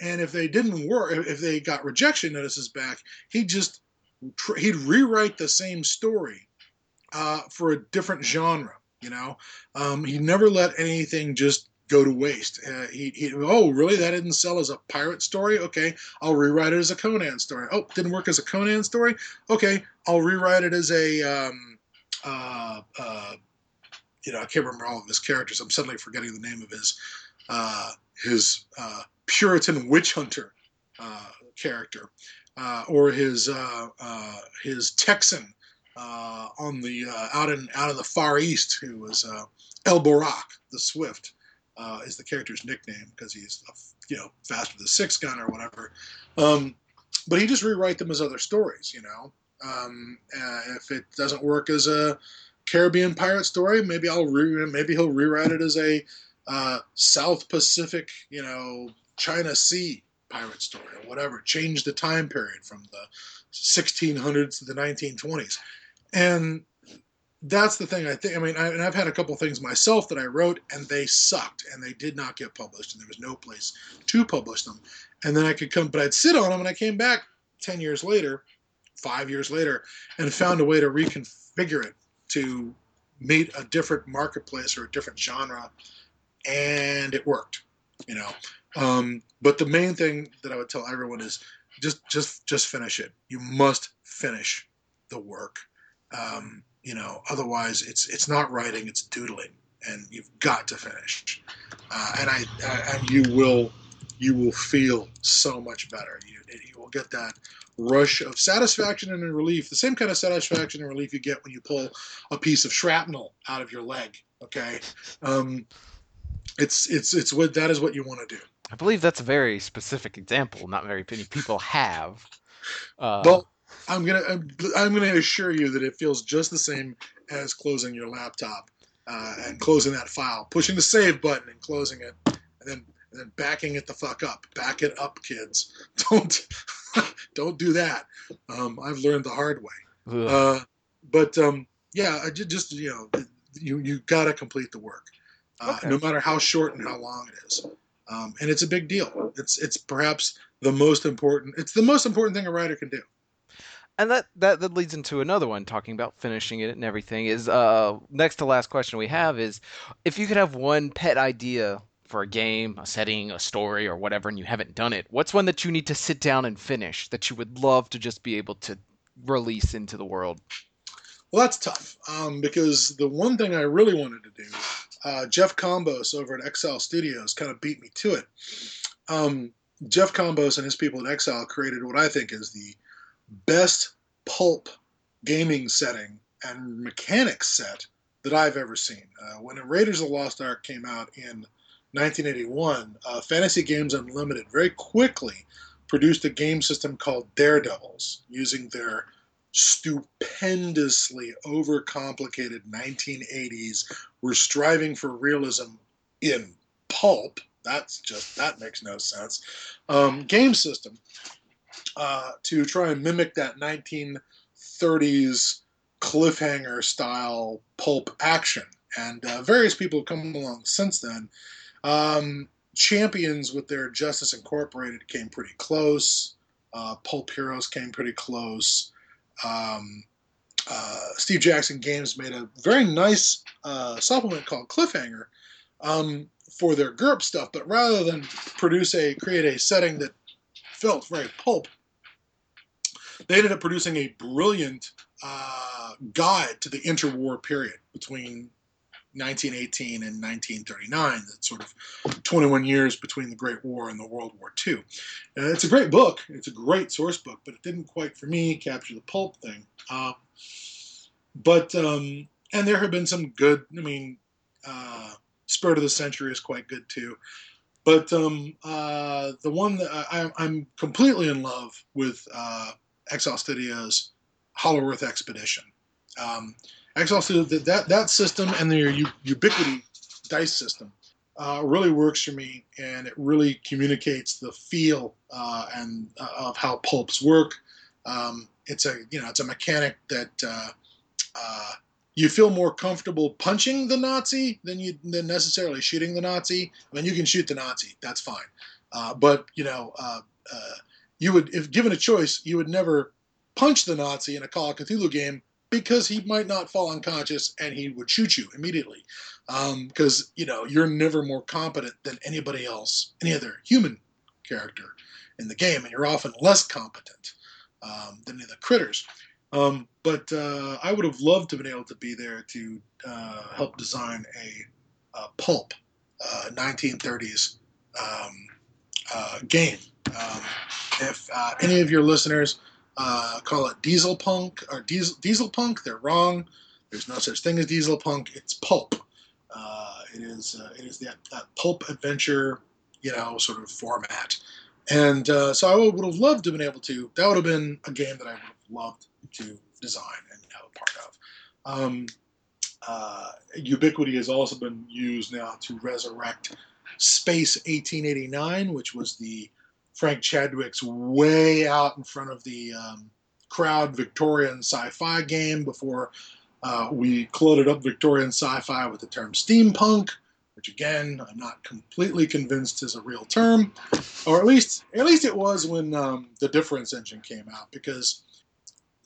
and if they didn't work, if they got rejection notices back, he'd just he'd rewrite the same story uh, for a different genre. You know, um, he never let anything just go to waste. Uh, he, he, oh, really? That didn't sell as a pirate story? Okay, I'll rewrite it as a Conan story. Oh, didn't work as a Conan story? Okay, I'll rewrite it as a, um, uh, uh, you know, I can't remember all of his characters. I'm suddenly forgetting the name of his, uh, his uh, Puritan witch hunter uh, character, or his his Texan uh, on the uh, out in out in the far east who was uh, El Borak, the Swift, uh, is the character's nickname because he's you know faster than six gun or whatever. Um, but he just rewrite them as other stories, you know. Um, uh, if it doesn't work as a Caribbean pirate story, maybe I'll re- maybe he'll rewrite it as a uh, South Pacific, you know, China Sea pirate story or whatever. Change the time period from the 1600s to the 1920s and that's the thing I think. I mean, I, and I've had a couple things myself that I wrote and they sucked and they did not get published and there was no place to publish them. And then I could come, but I'd sit on them and I came back 10 years later, five years later, and found a way to reconfigure it to meet a different marketplace or a different genre. And it worked, you know. Um, but the main thing that I would tell everyone is just, just, just finish it. You must finish the work um, you know, otherwise it's it's not writing, it's doodling, and you've got to finish. Uh, and I, I, and you will you will feel so much better. You you will get that rush of satisfaction and relief, the same kind of satisfaction and relief you get when you pull a piece of shrapnel out of your leg. Okay, um, it's it's it's what that is what you want to do. I believe that's a very specific example. Not very many people have. Uh, Well, I'm gonna I'm, gonna assure you that it feels just the same as closing your laptop uh, and closing that file, pushing the save button and closing it, and then and then backing it the fuck up. Back it up, kids. Don't don't do that. Um, I've learned the hard way. Uh, but um, yeah, I ju- just you know, you you gotta complete the work, uh, Okay. no matter how short and how long it is. Um, and it's a big deal. It's it's perhaps the most important. It's the most important thing a writer can do. And that, that that leads into another one talking about finishing it and everything is uh next to last question we have is if you could have one pet idea for a game a setting a story or whatever and you haven't done it what's one that you need to sit down and finish that you would love to just be able to release into the world Well, that's tough um, because the one thing I really wanted to do, uh, Jeff Combos over at Excel Studios kind of beat me to it. Um, Jeff Combos and his people at Excel created what I think is the best pulp gaming setting and mechanics set that I've ever seen. Uh, when Raiders of the Lost Ark came out in 1981, uh, Fantasy Games Unlimited very quickly produced a game system called Daredevils using their stupendously overcomplicated 1980s. We're striving for realism in pulp. That's just that makes no sense. Um, game system uh, to try and mimic that 1930s cliffhanger style pulp action, and uh, various people have come along since then. Um, Champions with their Justice Incorporated came pretty close. Uh, Pulp Heroes came pretty close. Um, uh, Steve Jackson Games made a very nice uh, supplement called Cliffhanger um, for their GURPS stuff, but rather than produce a create a setting that felt very pulp, they ended up producing a brilliant uh, guide to the interwar period between 1918 and 1939. That sort of 21 years between the Great War and the World War II. Uh, it's a great book. It's a great source book, but it didn't quite, for me, capture the pulp thing. Uh, but um, and there have been some good. I mean, uh, Spirit of the Century is quite good too. But um, uh, the one that I, I'm completely in love with uh, Exile Studios Hollow Earth Expedition. Um, Exile that that system and their U- Ubiquity dice system uh, really works for me, and it really communicates the feel uh, and uh, of how pulps work. Um, it's a you know it's a mechanic that uh, uh, you feel more comfortable punching the Nazi than you than necessarily shooting the Nazi. I mean, you can shoot the Nazi, that's fine, uh, but you know, uh, uh, you would if given a choice, you would never punch the Nazi in a Call of Cthulhu game because he might not fall unconscious and he would shoot you immediately. Because um, you know you're never more competent than anybody else, any other human character in the game, and you're often less competent um, than the critters. Um, but uh, I would have loved to have been able to be there to uh, help design a, a pulp uh, 1930s um, uh, game. Um, if uh, any of your listeners uh, call it diesel punk or diesel, diesel punk, they're wrong. There's no such thing as diesel punk. It's pulp. it is it is that, that pulp adventure, you know, sort of format. And so I would have loved to have been able to. That would have been a game that I would have loved to design and have a part of. Um, uh, Ubiquity has also been used now to resurrect Space 1889, which was the Frank Chadwick's way out in front of the um, crowd Victorian sci-fi game before uh, we cluttered up Victorian sci-fi with the term steampunk, which again I'm not completely convinced is a real term, or at least at least it was when um, the Difference engine came out because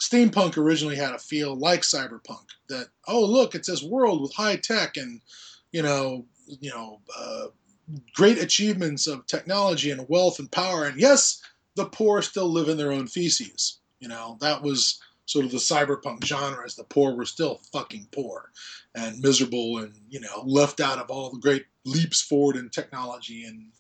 steampunk originally had a feel like cyberpunk that oh look it's this world with high tech and you know you know uh, great achievements of technology and wealth and power. And yes the poor still live in their own feces you know. That was sort of the cyberpunk genre as the poor were still fucking poor and miserable and you know left out of all the great leaps forward in technology and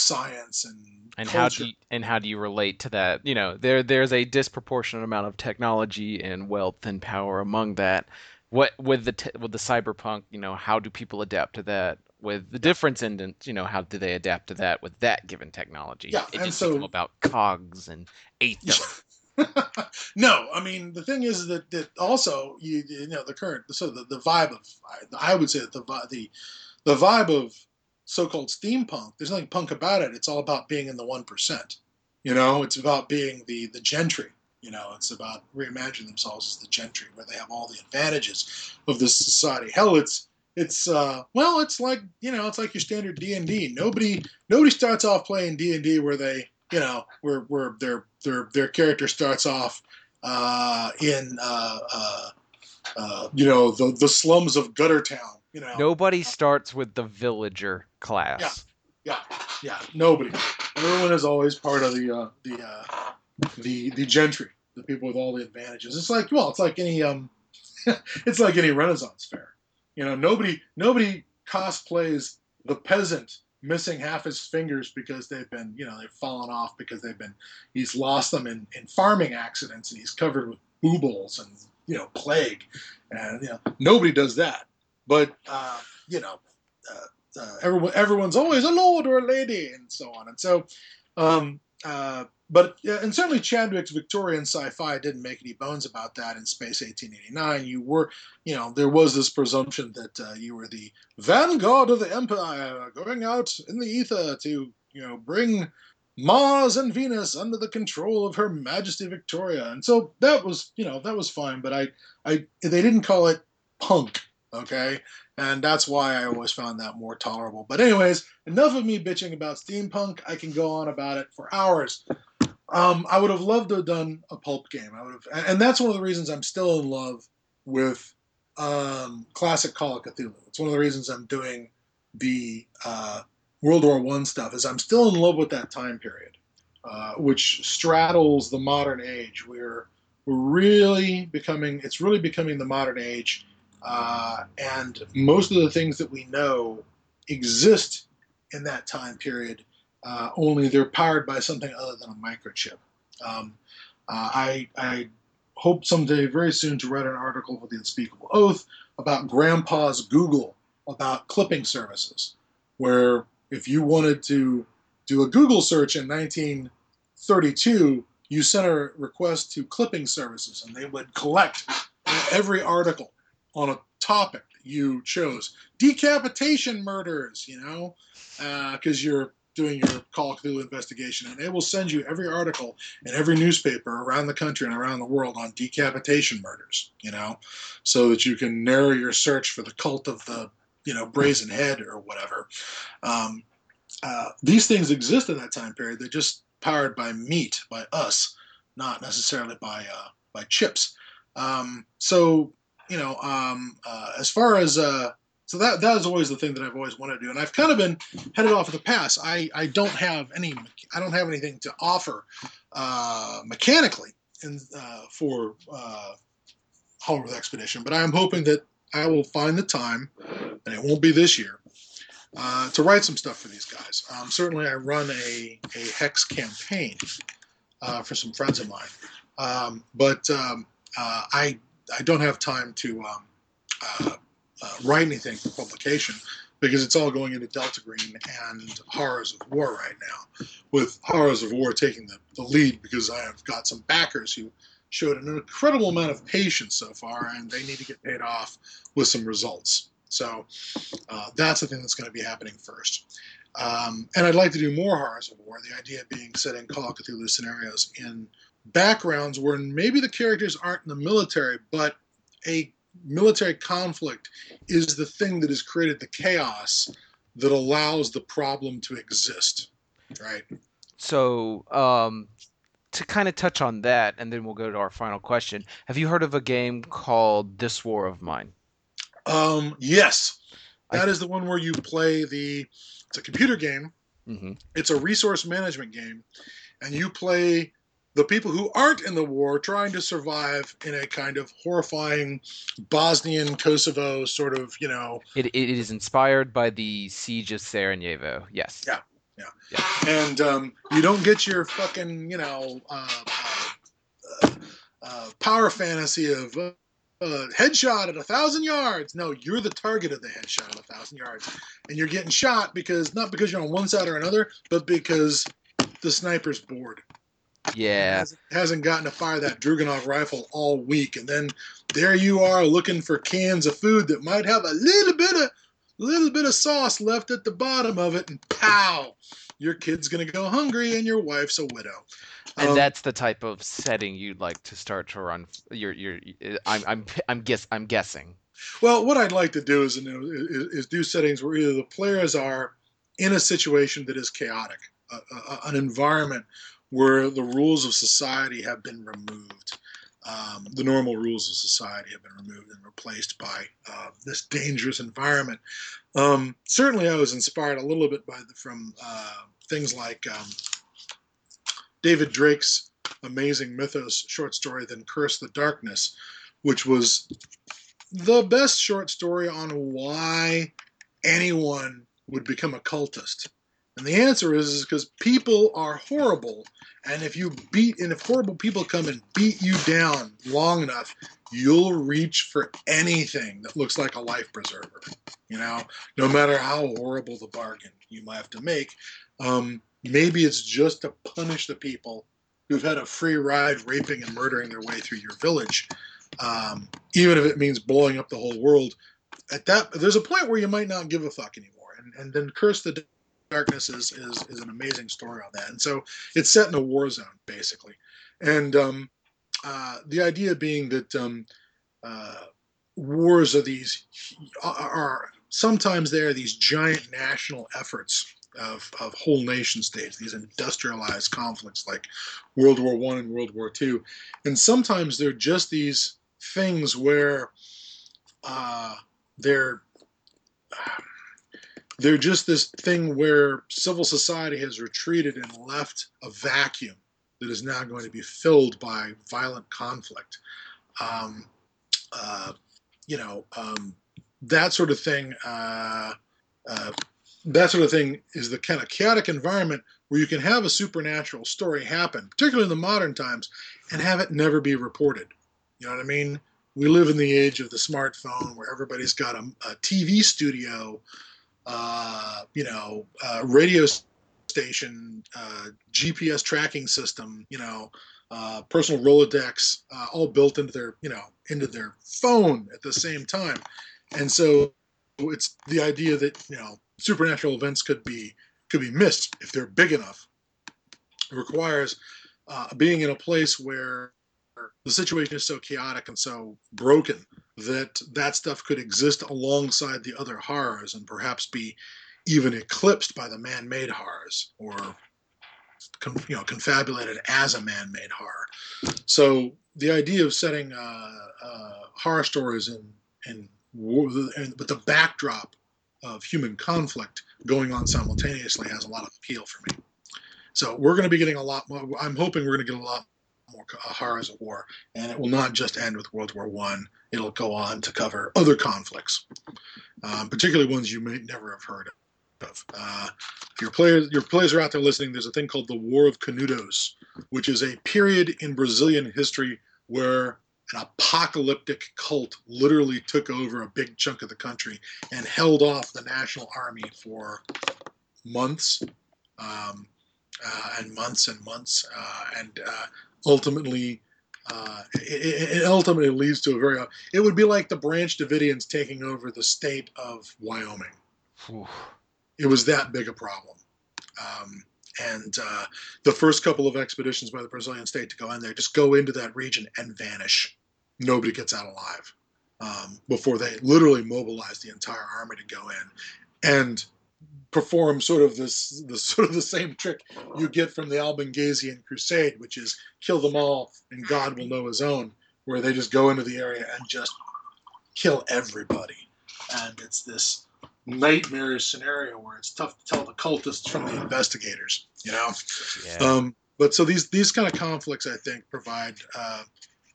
science and and culture. how do you, and how do you relate to that you know there there's a disproportionate amount of technology and wealth and power among that what with the t- with the cyberpunk, you know, how do people adapt to that? With the difference in, you know, how do they adapt to that with that given technology? Yeah, it and just so- about cogs and ether. no, I mean the thing is that that also you you know the current so the, the vibe of I, I would say that the the the vibe of so-called steampunk. There's nothing punk about it. It's all about being in the one percent. You know, it's about being the the gentry. You know, it's about reimagining themselves as the gentry, where they have all the advantages of this society. Hell, it's it's uh well, it's like you know, it's like your standard D and D. Nobody nobody starts off playing D and D where they you know where where their their their character starts off uh, in uh, uh, uh, you know the the slums of Guttertown. You know, Nobody starts with the villager class. yeah, yeah, yeah. nobody. Everyone is always part of the uh, the uh, the the gentry, the people with all the advantages. It's like well, it's like any um, it's like any Renaissance fair. You know, nobody nobody cosplays the peasant missing half his fingers because they've been you know they've fallen off because they've been he's lost them in, in farming accidents and he's covered with buboes and you know plague and you know nobody does that but uh, you know uh, uh, everyone everyone's always a lord or a lady and so on and so um, uh, but and certainly Chadwick's Victorian sci-fi didn't make any bones about that in Space 1889. You were, you know, there was this presumption that uh, you were the vanguard of the empire, going out in the ether to, you know, bring Mars and Venus under the control of Her Majesty Victoria. And so that was, you know, that was fine. But I, I, they didn't call it punk, okay? And that's why I always found that more tolerable. But anyways, enough of me bitching about steampunk. I can go on about it for hours. Um, I would have loved to have done a pulp game. I would have, and that's one of the reasons I'm still in love with um, classic Call of Cthulhu. It's one of the reasons I'm doing the uh, World War One stuff. Is I'm still in love with that time period, uh, which straddles the modern age. We're we're really becoming. It's really becoming the modern age, uh, and most of the things that we know exist in that time period uh, only they're powered by something other than a microchip. Um, uh, I, I hope someday, very soon, to write an article for the Unspeakable Oath about Grandpa's Google about clipping services, where if you wanted to do a Google search in 1932, you sent a request to clipping services, and they would collect every article on a topic you chose. Decapitation murders, you know, because you're doing your Call of Cthulhu investigation, and they will send you every article in every newspaper around the country and around the world on decapitation murders. You know, so that you can narrow your search for the cult of the you know brazen head or whatever. Um, uh, these things exist in that time period. They're just powered by meat, by us, not necessarily by uh, by chips. Um, so you know, um, uh, as far as uh, so that that is always the thing that I've always wanted to do, and I've kind of been headed off at the pass. I, I don't have any I don't have anything to offer uh, mechanically in, uh, for uh, Hollow Earth Expedition, but I am hoping that I will find the time, and it won't be this year, uh, to write some stuff for these guys. Um, certainly, I run a a hex campaign uh, for some friends of mine, um, but um, uh, I I don't have time to. Um, uh, uh, write anything for publication because it's all going into Delta Green and Horrors of War right now, with Horrors of War taking the, the lead because I have got some backers who showed an incredible amount of patience so far and they need to get paid off with some results. So uh, that's the thing that's going to be happening first. Um, and I'd like to do more Horrors of War, the idea being setting Call of Cthulhu scenarios in backgrounds where maybe the characters aren't in the military, but a military conflict is the thing that has created the chaos that allows the problem to exist right So, um, to kind of touch on that, and then we'll go to our final question. Have you heard of a game called This War of Mine? um yes I- that is the one where you play the it's a computer game hmm it's a resource management game and you play the people who aren't in the war trying to survive in a kind of horrifying Bosnian Kosovo sort of, you know, It, it is inspired by the Siege of Sarajevo. Yes. Yeah. yeah. and um, you don't get your fucking you know uh, uh, uh, power fantasy of uh, uh, headshot at a thousand yards. No, you're the target of the headshot at a thousand yards, and you're getting shot because not because you're on one side or another, but because the sniper's bored. Yeah. Hasn't, hasn't gotten to fire that Dragunov rifle all week, and then there you are looking for cans of food that might have a little bit of little bit of sauce left at the bottom of it, and pow, your kid's gonna go hungry, and your wife's a widow. And Um, that's the type of setting you'd like to start to run. Your, your, I'm, I'm, I'm guess, I'm guessing. Well, what I'd like to do is, you know, is, is do settings where either the players are in a situation that is chaotic, a, a, an environment where the rules of society have been removed. Um, the normal rules of society have been removed and replaced by uh, this dangerous environment. Um, certainly, I was inspired a little bit by the, from uh, things like um, David Drake's amazing mythos short story, "Then Curse the Darkness," which was the best short story on why anyone would become a cultist. And the answer is because people are horrible, and if you beat and if horrible people come and beat you down long enough, you'll reach for anything that looks like a life preserver. You know, no matter how horrible the bargain you might have to make. Um, maybe it's just to punish the people who've had a free ride raping and murdering their way through your village um, even if it means blowing up the whole world. At that, there's a point where you might not give a fuck anymore, and, and then Curse the Darkness is, is is an amazing story on that. And so it's set in a war zone basically, and um, uh, the idea being that um, uh, wars are these are, sometimes they are these giant national efforts of, of whole nation states, these industrialized conflicts like World War One and World War Two, and sometimes they're just these things where uh, they're they're just this thing where civil society has retreated and left a vacuum that is now going to be filled by violent conflict. Um, uh, you know, um, that sort of thing. Uh, uh, that sort of thing is the kind of chaotic environment where you can have a supernatural story happen, particularly in the modern times, and have it never be reported. You know what I mean? We live in the age of the smartphone where everybody's got a, a TV studio, uh, you know, uh, radio station, uh, GPS tracking system, you know, uh, personal Rolodex, uh, all built into their, you know, into their phone at the same time. And so it's the idea that, you know, supernatural events could be could be missed if they're big enough. It requires uh, being in a place where the situation is so chaotic and so broken that that stuff could exist alongside the other horrors and perhaps be even eclipsed by the man-made horrors or you know confabulated as a man-made horror so the idea of setting uh, uh, horror stories in in with the backdrop of human conflict going on simultaneously has a lot of appeal for me so we're going to be getting a lot more i'm hoping we're going to get a lot more horrors of war, and it will not just end with World War One. It'll go on to cover other conflicts, um, particularly ones you may never have heard of. Uh, if your players your players are out there listening, there's a thing called the War of Canudos, which is a period in Brazilian history where an apocalyptic cult literally took over a big chunk of the country and held off the national army for months um, uh, and months and months, uh, and uh, ultimately uh, it, it, ultimately leads to a very it would be like the branch davidians taking over the state of wyoming. Oof. it was that big a problem. Um, and uh, the first couple of expeditions by the brazilian state to go in there just go into that region and vanish. Nobody gets out alive. Um, before they literally mobilize the entire army to go in. And perform sort of this the sort of the same trick you get from the Albigensian Crusade, which is kill them all and God will know His own, where they just go into the area and just kill everybody, and it's this nightmarish scenario where it's tough to tell the cultists from the investigators, you know. Yeah. Um, but so these these kind of conflicts, I think, provide uh,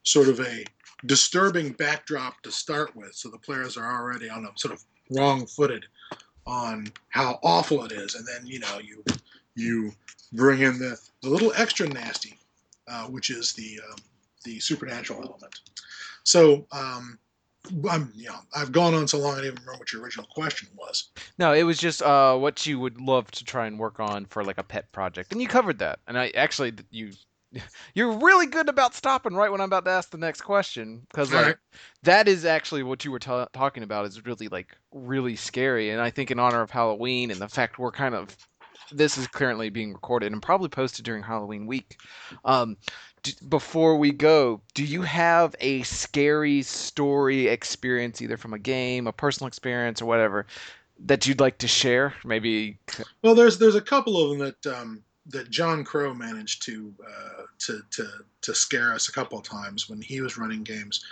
sort of a disturbing backdrop to start with, so the players are already on a sort of wrong-footed on how awful it is, and then you know you you bring in the, the little extra nasty, uh, which is the um, the supernatural element. So um, I'm, you know, I've gone on so long I don't even remember what your original question was. No, it was just uh, what you would love to try and work on for like a pet project, and you covered that. And I actually you you're really good about stopping right when I'm about to ask the next question because like Right. that is actually what you were ta talking about is really like really scary. And I think in honor of Halloween and the fact we're kind of this is currently being recorded and probably posted during Halloween week. Um, d- before we go, do you have a scary story experience, either from a game, a personal experience, or whatever, that you'd like to share? Maybe. Well, there's there's a couple of them that um, that John Crowe managed to uh, to to to scare us a couple of times when he was running games.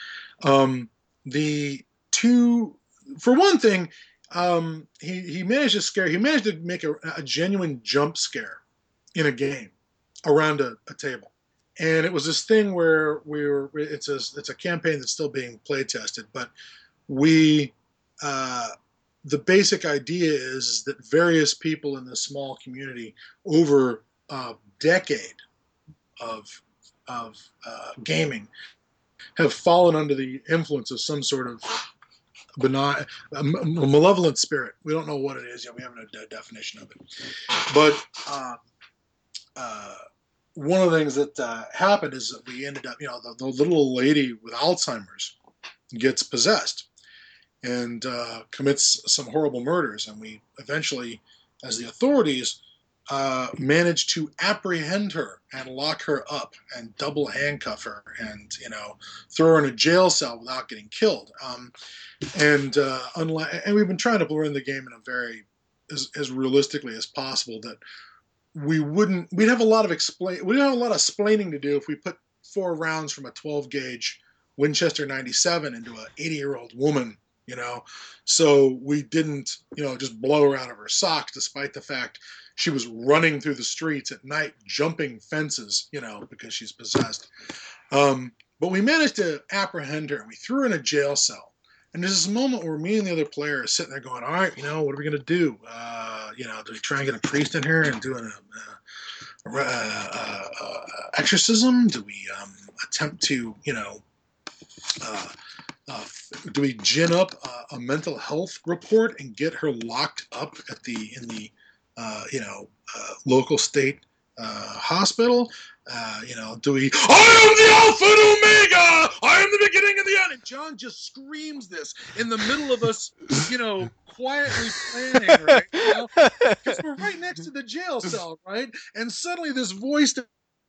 Um, the two, for one thing, um, he he managed to scare. He managed to make a, a genuine jump scare in a game around a, a table. And it was this thing where we were. It's a it's a campaign that's still being play tested, but we uh, the basic idea is, that various people in this small community over a decade of of uh, gaming have fallen under the influence of some sort of benign, a m- a malevolent spirit. We don't know what it is yet. We haven't a de- definition of it. But uh, uh, one of the things that uh, happened is that we ended up, you know, the, the little lady with Alzheimer's gets possessed and uh, commits some horrible murders. And we eventually, as the authorities, uh, managed to apprehend her and lock her up and double handcuff her and you know throw her in a jail cell without getting killed. Um, and uh, and we've been trying to run the game in a very as, as realistically as possible that we wouldn't we'd have a lot of explain we'd have a lot of explaining to do if we put four rounds from a 12 gauge Winchester 97 into an 80 year old woman you know? So we didn't you know just blow her out of her socks despite the fact she was running through the streets at night jumping fences you know because she's possessed. Um, but we managed to apprehend her and we threw her in a jail cell. And there's this moment where me and the other player are sitting there going all right you know what are we going to do? Uh, you know do we try and get a priest in here and do an uh, uh, exorcism? Do we um, attempt to you know uh, uh, do we gin up a, a mental health report and get her locked up at the in the uh, you know uh, local state uh, hospital? Uh, you know, do we? I am the Alpha and Omega. I am the beginning and the end. And John just screams this in the middle of us, you know, quietly planning, right? Because we're right next to the jail cell, right? And suddenly this voice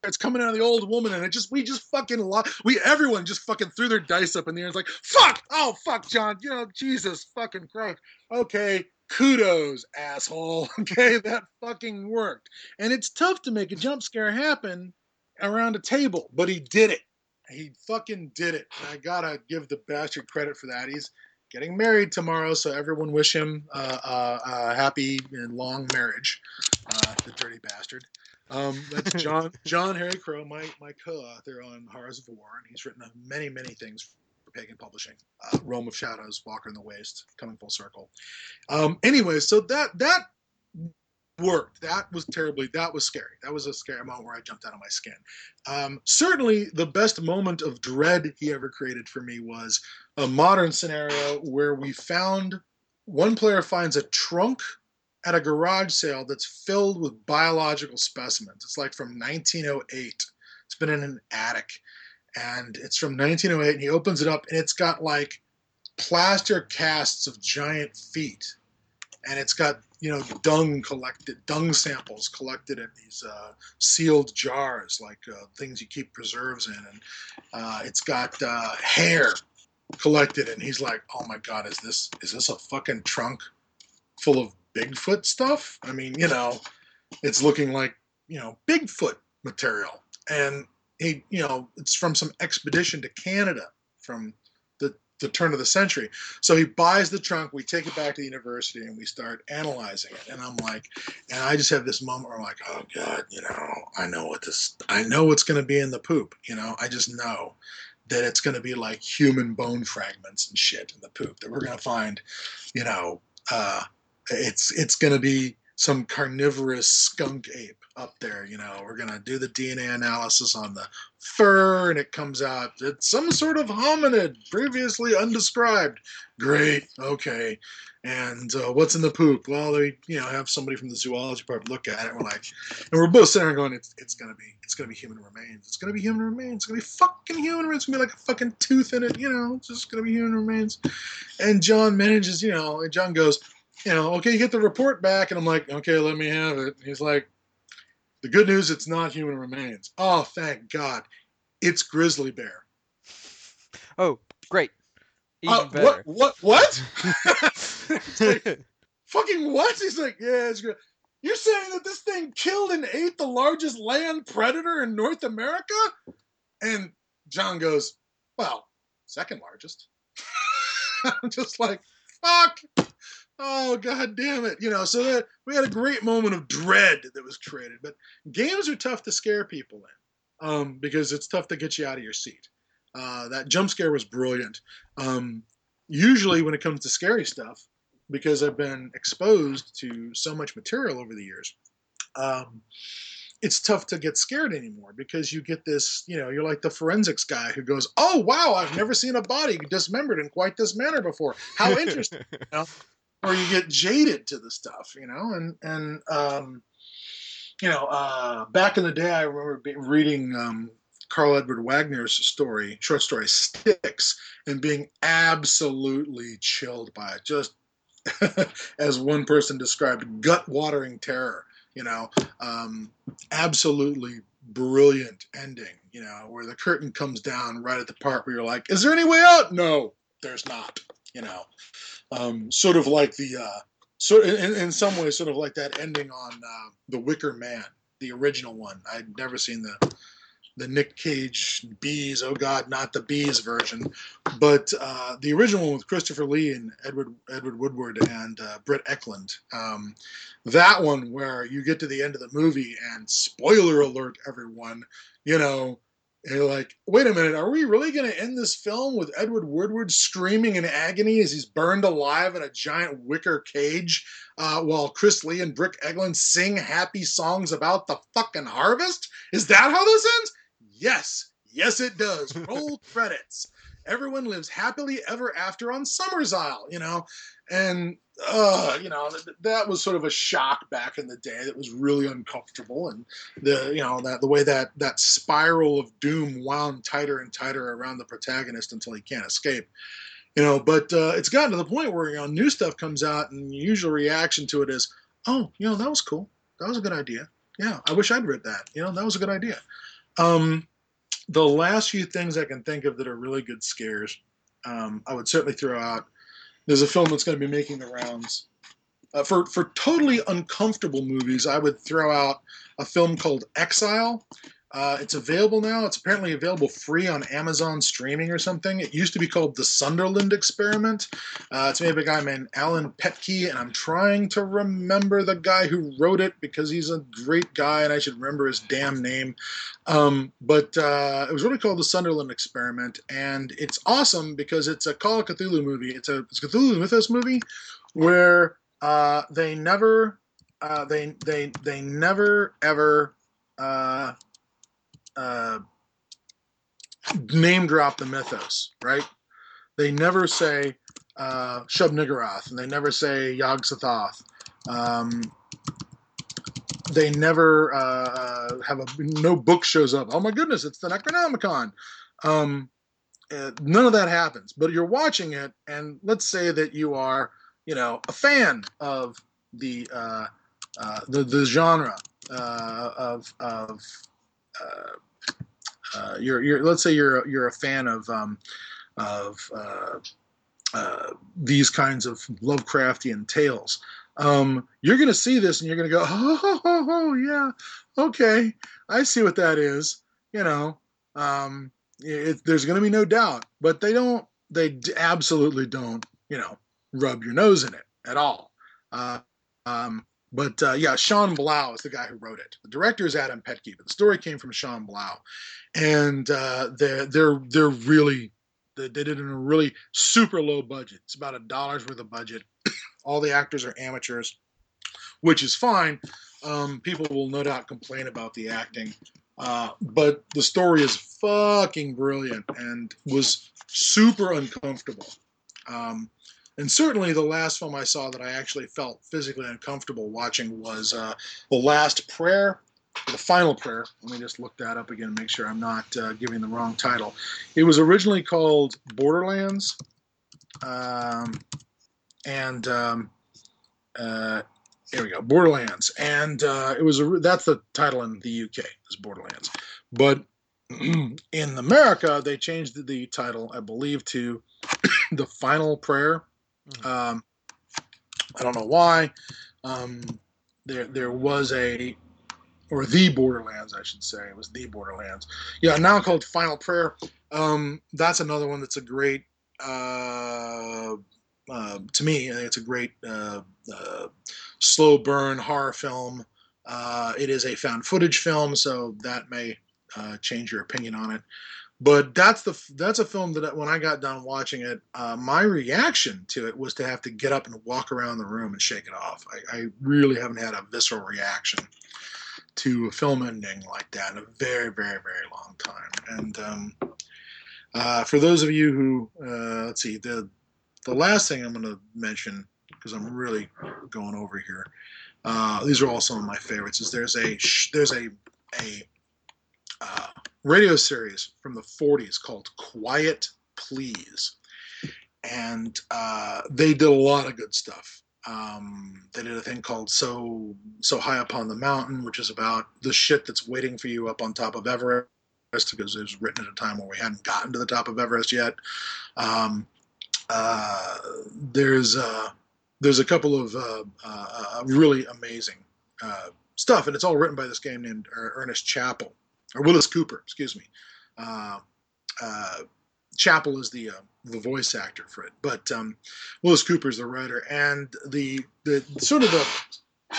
that's coming out of the old woman, and it just we just fucking lo- we everyone just fucking threw their dice up in the air. And it's like fuck, oh fuck, John, you know Jesus fucking Christ. Okay, kudos, asshole. Okay, that fucking worked. And it's tough to make a jump scare happen around a table, but he did it. He fucking did it. I gotta give the bastard credit for that. He's getting married tomorrow, so everyone wish him uh, uh, uh, happy and long marriage. Uh, the dirty bastard. Um, that's John John Harry Crowe, my my co-author on Horrors of War, and he's written many many things for Pagan Publishing. Uh, Realm of Shadows, Walker in the Waste, coming full circle. Um, anyway, so that that worked. That was terribly. That was scary. That was a scary moment where I jumped out of my skin. Um, certainly, the best moment of dread he ever created for me was a modern scenario where we found one player finds a trunk at a garage sale that's filled with biological specimens. It's like from 1908. It's been in an attic, and it's from 1908. And he opens it up, and it's got like plaster casts of giant feet, and it's got you know dung collected, dung samples collected in these uh, sealed jars, like uh, things you keep preserves in, and uh, it's got uh, hair collected. And he's like, "Oh my god, is this is this a fucking trunk full of Bigfoot stuff. I mean, you know, it's looking like, you know, Bigfoot material. And he, you know, it's from some expedition to Canada from the, the turn of the century. So he buys the trunk, we take it back to the university and we start analyzing it. And I'm like, and I just have this moment where I'm like, oh God, you know, I know what this, I know what's going to be in the poop. You know, I just know that it's going to be like human bone fragments and shit in the poop that we're going to find, you know, uh, it's it's going to be some carnivorous skunk ape up there. You know, we're gonna do the DNA analysis on the fur, and it comes out it's some sort of hominid previously undescribed. Great, okay. And uh, what's in the poop? Well, they you know have somebody from the zoology department look at it. And we're like, and we're both sitting there going, it's it's gonna be it's gonna be human remains. It's gonna be human remains. It's gonna be fucking human remains. It's gonna be like a fucking tooth in it. You know, it's just gonna be human remains. And John manages, you know, and John goes, you know, okay, you get the report back, and I'm like, okay, let me have it. He's like, the good news, it's not human remains. Oh, thank God, it's grizzly bear. Oh, great. Even Uh, better. what? What? What? Like, fucking what? He's like, yeah, it's good. You're saying that this thing killed and ate the largest land predator in North America? And John goes, well, second largest. I'm just like, fuck. Oh god damn it. You know, so that we had a great moment of dread that was created. But games are tough to scare people in. Um, because it's tough to get you out of your seat. Uh, that jump scare was brilliant. Um, usually when it comes to scary stuff, because I've been exposed to so much material over the years, um, it's tough to get scared anymore because you get this, you know, you're like the forensics guy who goes, "Oh wow, I've never seen a body dismembered in quite this manner before. How interesting!" you know? Or you get jaded to the stuff, you know, and and um, you know, uh, back in the day, I remember be- reading um, Karl Edward Wagner's story, short story Sticks, and being absolutely chilled by it. Just as one person described, gut-watering terror. You know, um, absolutely brilliant ending. You know, where the curtain comes down right at the part where you're like, "Is there any way out?" No, there's not. You know, um, sort of like the uh, sort in, in some ways, sort of like that ending on uh, the Wicker Man, the original one. I'd never seen the the Nick Cage bees. Oh God, not the bees version, but uh, the original one with Christopher Lee and Edward Edward Woodward and uh, Britt Ekland. Um, that one where you get to the end of the movie and spoiler alert, everyone, you know. And you're like, wait a minute, are we really going to end this film with Edward Woodward screaming in agony as he's burned alive in a giant wicker cage uh, while Chris Lee and Britt Ekland sing happy songs about the fucking harvest? Is that how this ends? Yes, yes, it does. Roll credits. Everyone lives happily ever after on Summerisle, you know, and uh, you know th- that was sort of a shock back in the day. That was really uncomfortable, and the you know that the way that that spiral of doom wound tighter and tighter around the protagonist until he can't escape. You know, but uh, it's gotten to the point where you know new stuff comes out, and usual reaction to it is, "Oh, you know, that was cool. That was a good idea. Yeah, I wish I'd read that. You know, that was a good idea." Um, the last few things I can think of that are really good scares, um, I would certainly throw out. There's a film that's going to be making the rounds. Uh, for for totally uncomfortable movies, I would throw out a film called Exile. Uh, it's available now. It's apparently available free on Amazon streaming or something. It used to be called The Sunderland Experiment. Uh, it's made by a guy named Alan Petke, and I'm trying to remember the guy who wrote it because he's a great guy and I should remember his damn name. Um, but uh, it was really called The Sunderland Experiment, and it's awesome because it's a Call of Cthulhu movie. It's a, it's a Cthulhu Mythos movie where uh, they never, uh, they they they never ever. Uh, uh, name drop the mythos, right? They never say uh, Shub Niggurath, and they never say Yog Sothoth. Um, they never uh, have a no book shows up. Oh my goodness, it's the Necronomicon. Um, uh, none of that happens. But you're watching it, and let's say that you are, you know, a fan of the uh, uh, the the genre uh, of of uh, uh, you're, you're let's say you're you're a fan of um, of uh, uh, these kinds of Lovecraftian tales. Um, you're going to see this and you're going to go, oh, oh, oh, yeah, okay, I see what that is. You know, um, it, there's going to be no doubt, but they don't, they absolutely don't, you know, rub your nose in it at all. Uh, um, but uh, yeah, Sean Blau is the guy who wrote it. The director is Adam Petke, but the story came from Sean Blau, and uh, they're they're they're really they, did it in a really super low budget. It's about a dollar's worth of budget. All the actors are amateurs. which is fine. Um, people will no doubt complain about the acting, uh, but the story is fucking brilliant and was super uncomfortable. Um, and certainly the last film I saw that I actually felt physically uncomfortable watching was uh, The Last Prayer, The Final Prayer. Let me just look that up again and make sure I'm not uh, giving the wrong title. It was originally called Borderlands. Um, and um, uh, here we go, Borderlands. And uh, it was a, that's the title in the UK is Borderlands. But in America, they changed the, title, I believe, to The Final Prayer. Um, I don't know why. Um, there there was a or the Borderlands, I should say. It was the Borderlands. Yeah, now called Final Prayer. Um, that's another one that's a great. Uh, uh, to me, it's a great uh, uh slow burn horror film. Uh, it is a found footage film, so that may uh, change your opinion on it. But that's the that's a film that when I got done watching it, uh, my reaction to it was to have to get up and walk around the room and shake it off. I, I really haven't had a visceral reaction to a film ending like that in a very, very, very long time. And um, uh, for those of you who, uh, let's see, the the last thing I'm going to mention because I'm really going over here. Uh, these are all some of my favorites. Is there's a there's a a uh, radio series from the 40s called Quiet Please. And uh, they did a lot of good stuff. Um, they did a thing called so so high up on the mountain, which is about the shit that's waiting for you up on top of Everest, because it was written at a time where we hadn't gotten to the top of Everest yet. Um, uh, there's uh, there's a couple of uh, uh, uh really amazing stuff, and it's all written by this guy named Ernest Chappell or Willis Cooper, excuse me. Uh, uh, Chappell is the uh, the voice actor for it, but um, Willis Cooper is the writer, and the the sort of the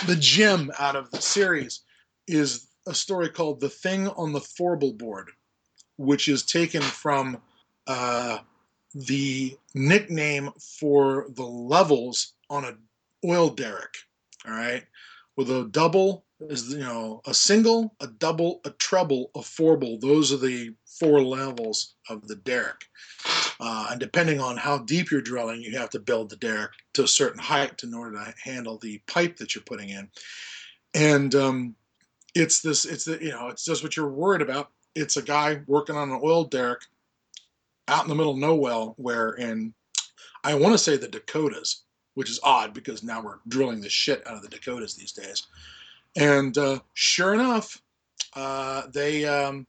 the gem out of the series is a story called "The Thing on the Fourble Board," which is taken from uh, the nickname for the levels on a oil derrick. All right, with a double is you know a single, a double, a treble, a fourble. Those are the four levels of the derrick. Uh, and depending on how deep you're drilling, you have to build the derrick to a certain height in order to handle the pipe that you're putting in. And um, it's this, it's the, you know, it's just what you're worried about. It's a guy working on an oil derrick out in the middle of nowhere, where in I want to say the Dakotas, which is odd because now we're drilling the shit out of the Dakotas these days. And uh, sure enough, uh, they, um,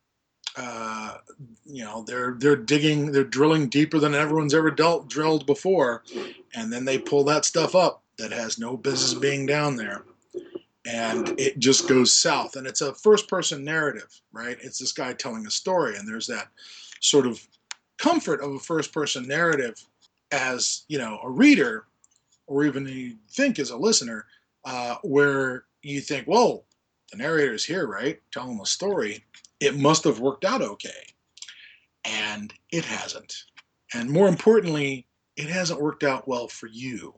uh, you know, they're they're digging, they're drilling deeper than everyone's ever dealt, drilled before, and then they pull that stuff up that has no business being down there, and it just goes south. And it's a first-person narrative, right? It's this guy telling a story, and there's that sort of comfort of a first-person narrative as you know a reader, or even you think as a listener, uh, where you think, well, the narrator's here, right? Telling the story. It must have worked out okay. And it hasn't. And more importantly, it hasn't worked out well for you.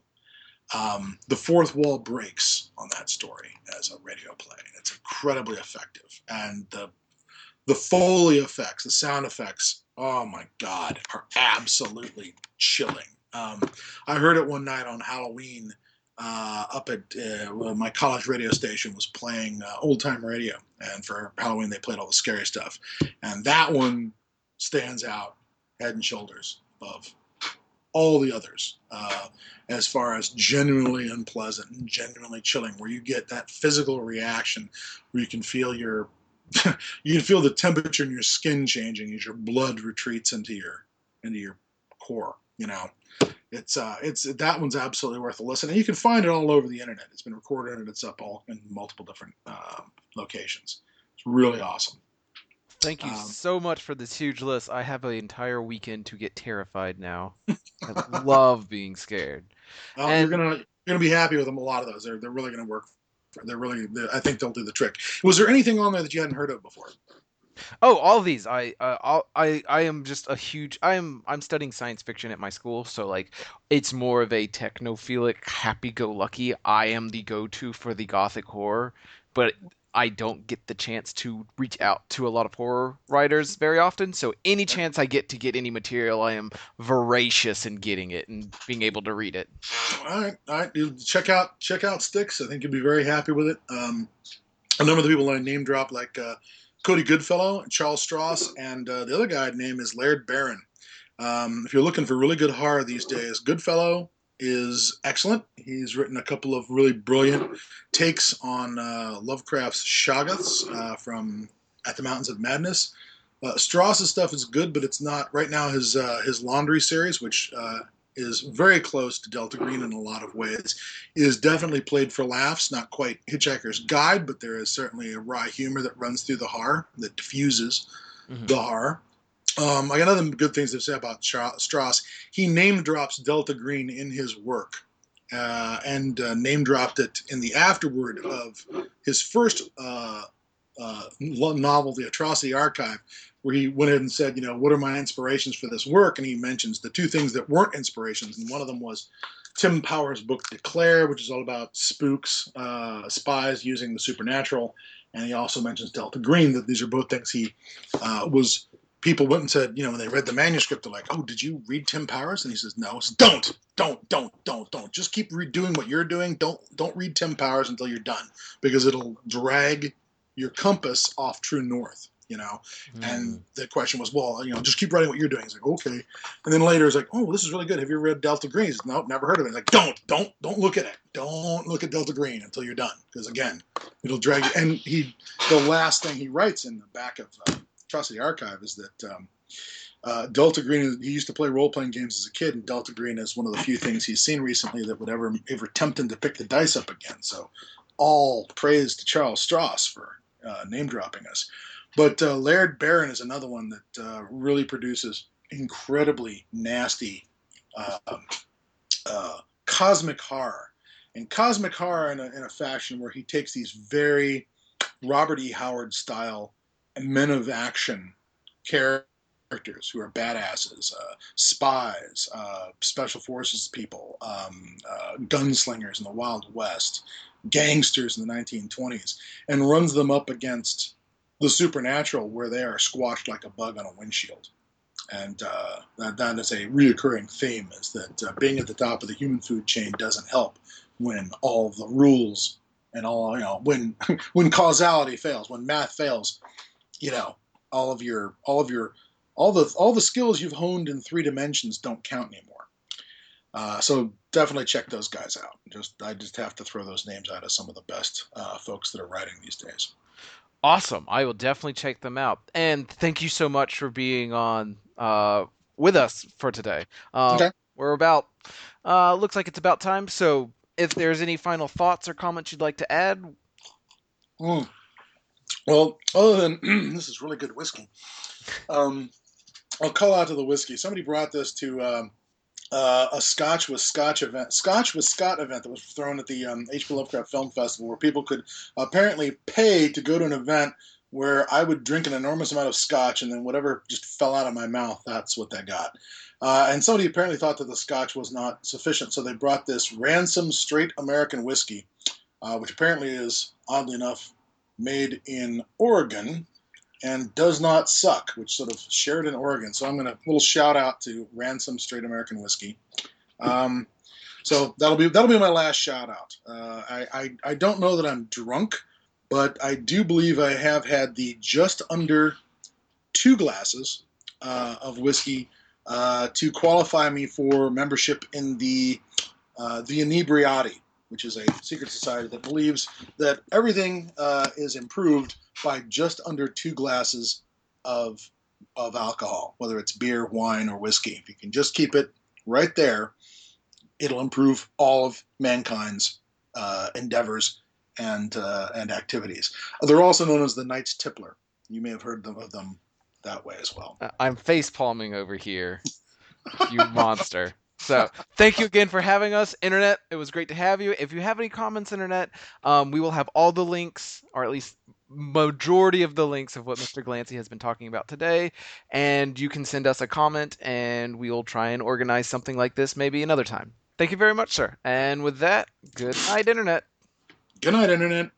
Um, the fourth wall breaks on that story as a radio play. It's incredibly effective. And the the Foley effects, the sound effects, oh my God, are absolutely chilling. Um, I heard it one night on Halloween uh, up at uh, my college radio station was playing uh, old time radio, and for Halloween they played all the scary stuff, and that one stands out head and shoulders above all the others uh, as far as genuinely unpleasant and genuinely chilling, where you get that physical reaction, where you can feel your you can feel the temperature in your skin changing as your blood retreats into your into your core, you know it's uh, it's that one's absolutely worth a listen, and you can find it all over the internet. It's been recorded and it's up all in multiple different uh, locations. It's really awesome. Thank you um, so much for this huge list. I have an entire weekend to get terrified now. I love being scared. Well, and, you're gonna you're gonna be happy with them. A lot of those, they're they're really gonna work. They're really. They're, I think they'll do the trick. Was there anything on there that you hadn't heard of before? Oh, all these. I uh, all, I I am just a huge. I am I'm studying science fiction at my school, so like it's more of a technophilic, happy-go-lucky. I am the go-to for the gothic horror, but I don't get the chance to reach out to a lot of horror writers very often. So any chance I get to get any material, I am voracious in getting it and being able to read it. All right, all right. You check out check out Sticks. I think you'll be very happy with it. Um, a number of the people I name drop, like uh, Cody Goodfellow, Charles Stross, and uh, the other guy name is Laird Barron. Um, if you're looking for really good horror these days, Goodfellow is excellent. He's written a couple of really brilliant takes on uh, Lovecraft's Shoggoths uh, from At the Mountains of Madness. Uh, Stross's stuff is good, but it's not right now. His uh, his Laundry series, which uh, is very close to Delta Green in a lot of ways, is definitely played for laughs. Not quite Hitchhiker's Guide, but there is certainly a wry humor that runs through the horror that diffuses mm-hmm. the horror. Um, I got other good things to say about Stross. He name drops Delta Green in his work, uh, and uh, name dropped it in the afterword of his first uh, uh novel, The Atrocity Archive, where he went ahead and said, you know, what are my inspirations for this work? And he mentions the two things that weren't inspirations, and one of them was Tim Powers' book Declare, which is all about spooks, uh, spies using the supernatural. And he also mentions Delta Green, that these are both things he uh, was people went and said, you know, when they read the manuscript, they're like, "Oh, did you read Tim Powers?" And he says, "No." Says, don't, don't, don't, don't, don't. Just keep redoing what you're doing. Don't, don't read Tim Powers until you're done, because it'll drag your compass off true north. You know. Mm. And the question was, well, you know, just keep writing what you're doing. He's like, okay. And then later, he's like, oh, this is really good. Have you read Delta Green? He's like, nope, never heard of it. He's like, don't, don't, don't look at it. Don't look at Delta Green until you're done, because again, it'll drag you. And he, the last thing he writes in the back of. Uh, Atrocity Archive is that um, uh, Delta Green. He used to play role playing games as a kid, and Delta Green is one of the few things he's seen recently that would ever ever tempt him to pick the dice up again. So, all praise to Charles Stross for uh, name dropping us. But uh, Laird Barron is another one that uh, really produces incredibly nasty um, uh, cosmic horror. And cosmic horror in a, in a fashion where he takes these very Robert E. Howard style men of action characters who are badasses, uh, spies, uh, special forces people, um, uh, gunslingers in the Wild West, gangsters in the 1920s, and runs them up against the supernatural where they are squashed like a bug on a windshield. And uh, that, that is a reoccurring theme is that uh, being at the top of the human food chain doesn't help when all the rules and all you know when when causality fails when math fails you know all of your all of your all the all the skills you've honed in three dimensions don't count anymore. Uh, so definitely check those guys out. Just I just have to throw those names out as some of the best uh, folks that are writing these days. Awesome! I will definitely check them out. And thank you so much for being on uh, with us for today. Um, okay. We're about uh, looks like it's about time. So if there's any final thoughts or comments you'd like to add. Mm. Well, other than this is really good whiskey, um, I'll call out to the whiskey. Somebody brought this to um, uh, a Scotch with Scotch event, Scotch with Scott event that was thrown at the um, H.P. Lovecraft Film Festival, where people could apparently pay to go to an event where I would drink an enormous amount of Scotch, and then whatever just fell out of my mouth, that's what they got. Uh, and somebody apparently thought that the Scotch was not sufficient, so they brought this Ransom Straight American Whiskey, uh, which apparently is oddly enough made in Oregon and does not suck, which sort of shared in Oregon. So I'm going to little shout out to Ransom Straight American Whiskey. Um, so that'll be that'll be my last shout out. Uh, I, I I don't know that I'm drunk, but I do believe I have had the just under two glasses uh, of whiskey uh, to qualify me for membership in the uh, the Inebriati, which is a secret society that believes that everything uh, is improved by just under two glasses of of alcohol, whether it's beer, wine, or whiskey. If you can just keep it right there, it'll improve all of mankind's uh, endeavors and uh, and activities. They're also known as the Knights Tippler. You may have heard of them that way as well. I'm face palming over here, you monster. So thank you again for having us, Internet. It was great to have you. If you have any comments, Internet, um, we will have all the links, or at least majority of the links of what Mr. Glancy has been talking about today, and you can send us a comment, and we'll try and organize something like this maybe another time. Thank you very much, sir. And with that, good night, Internet. Good night, Internet.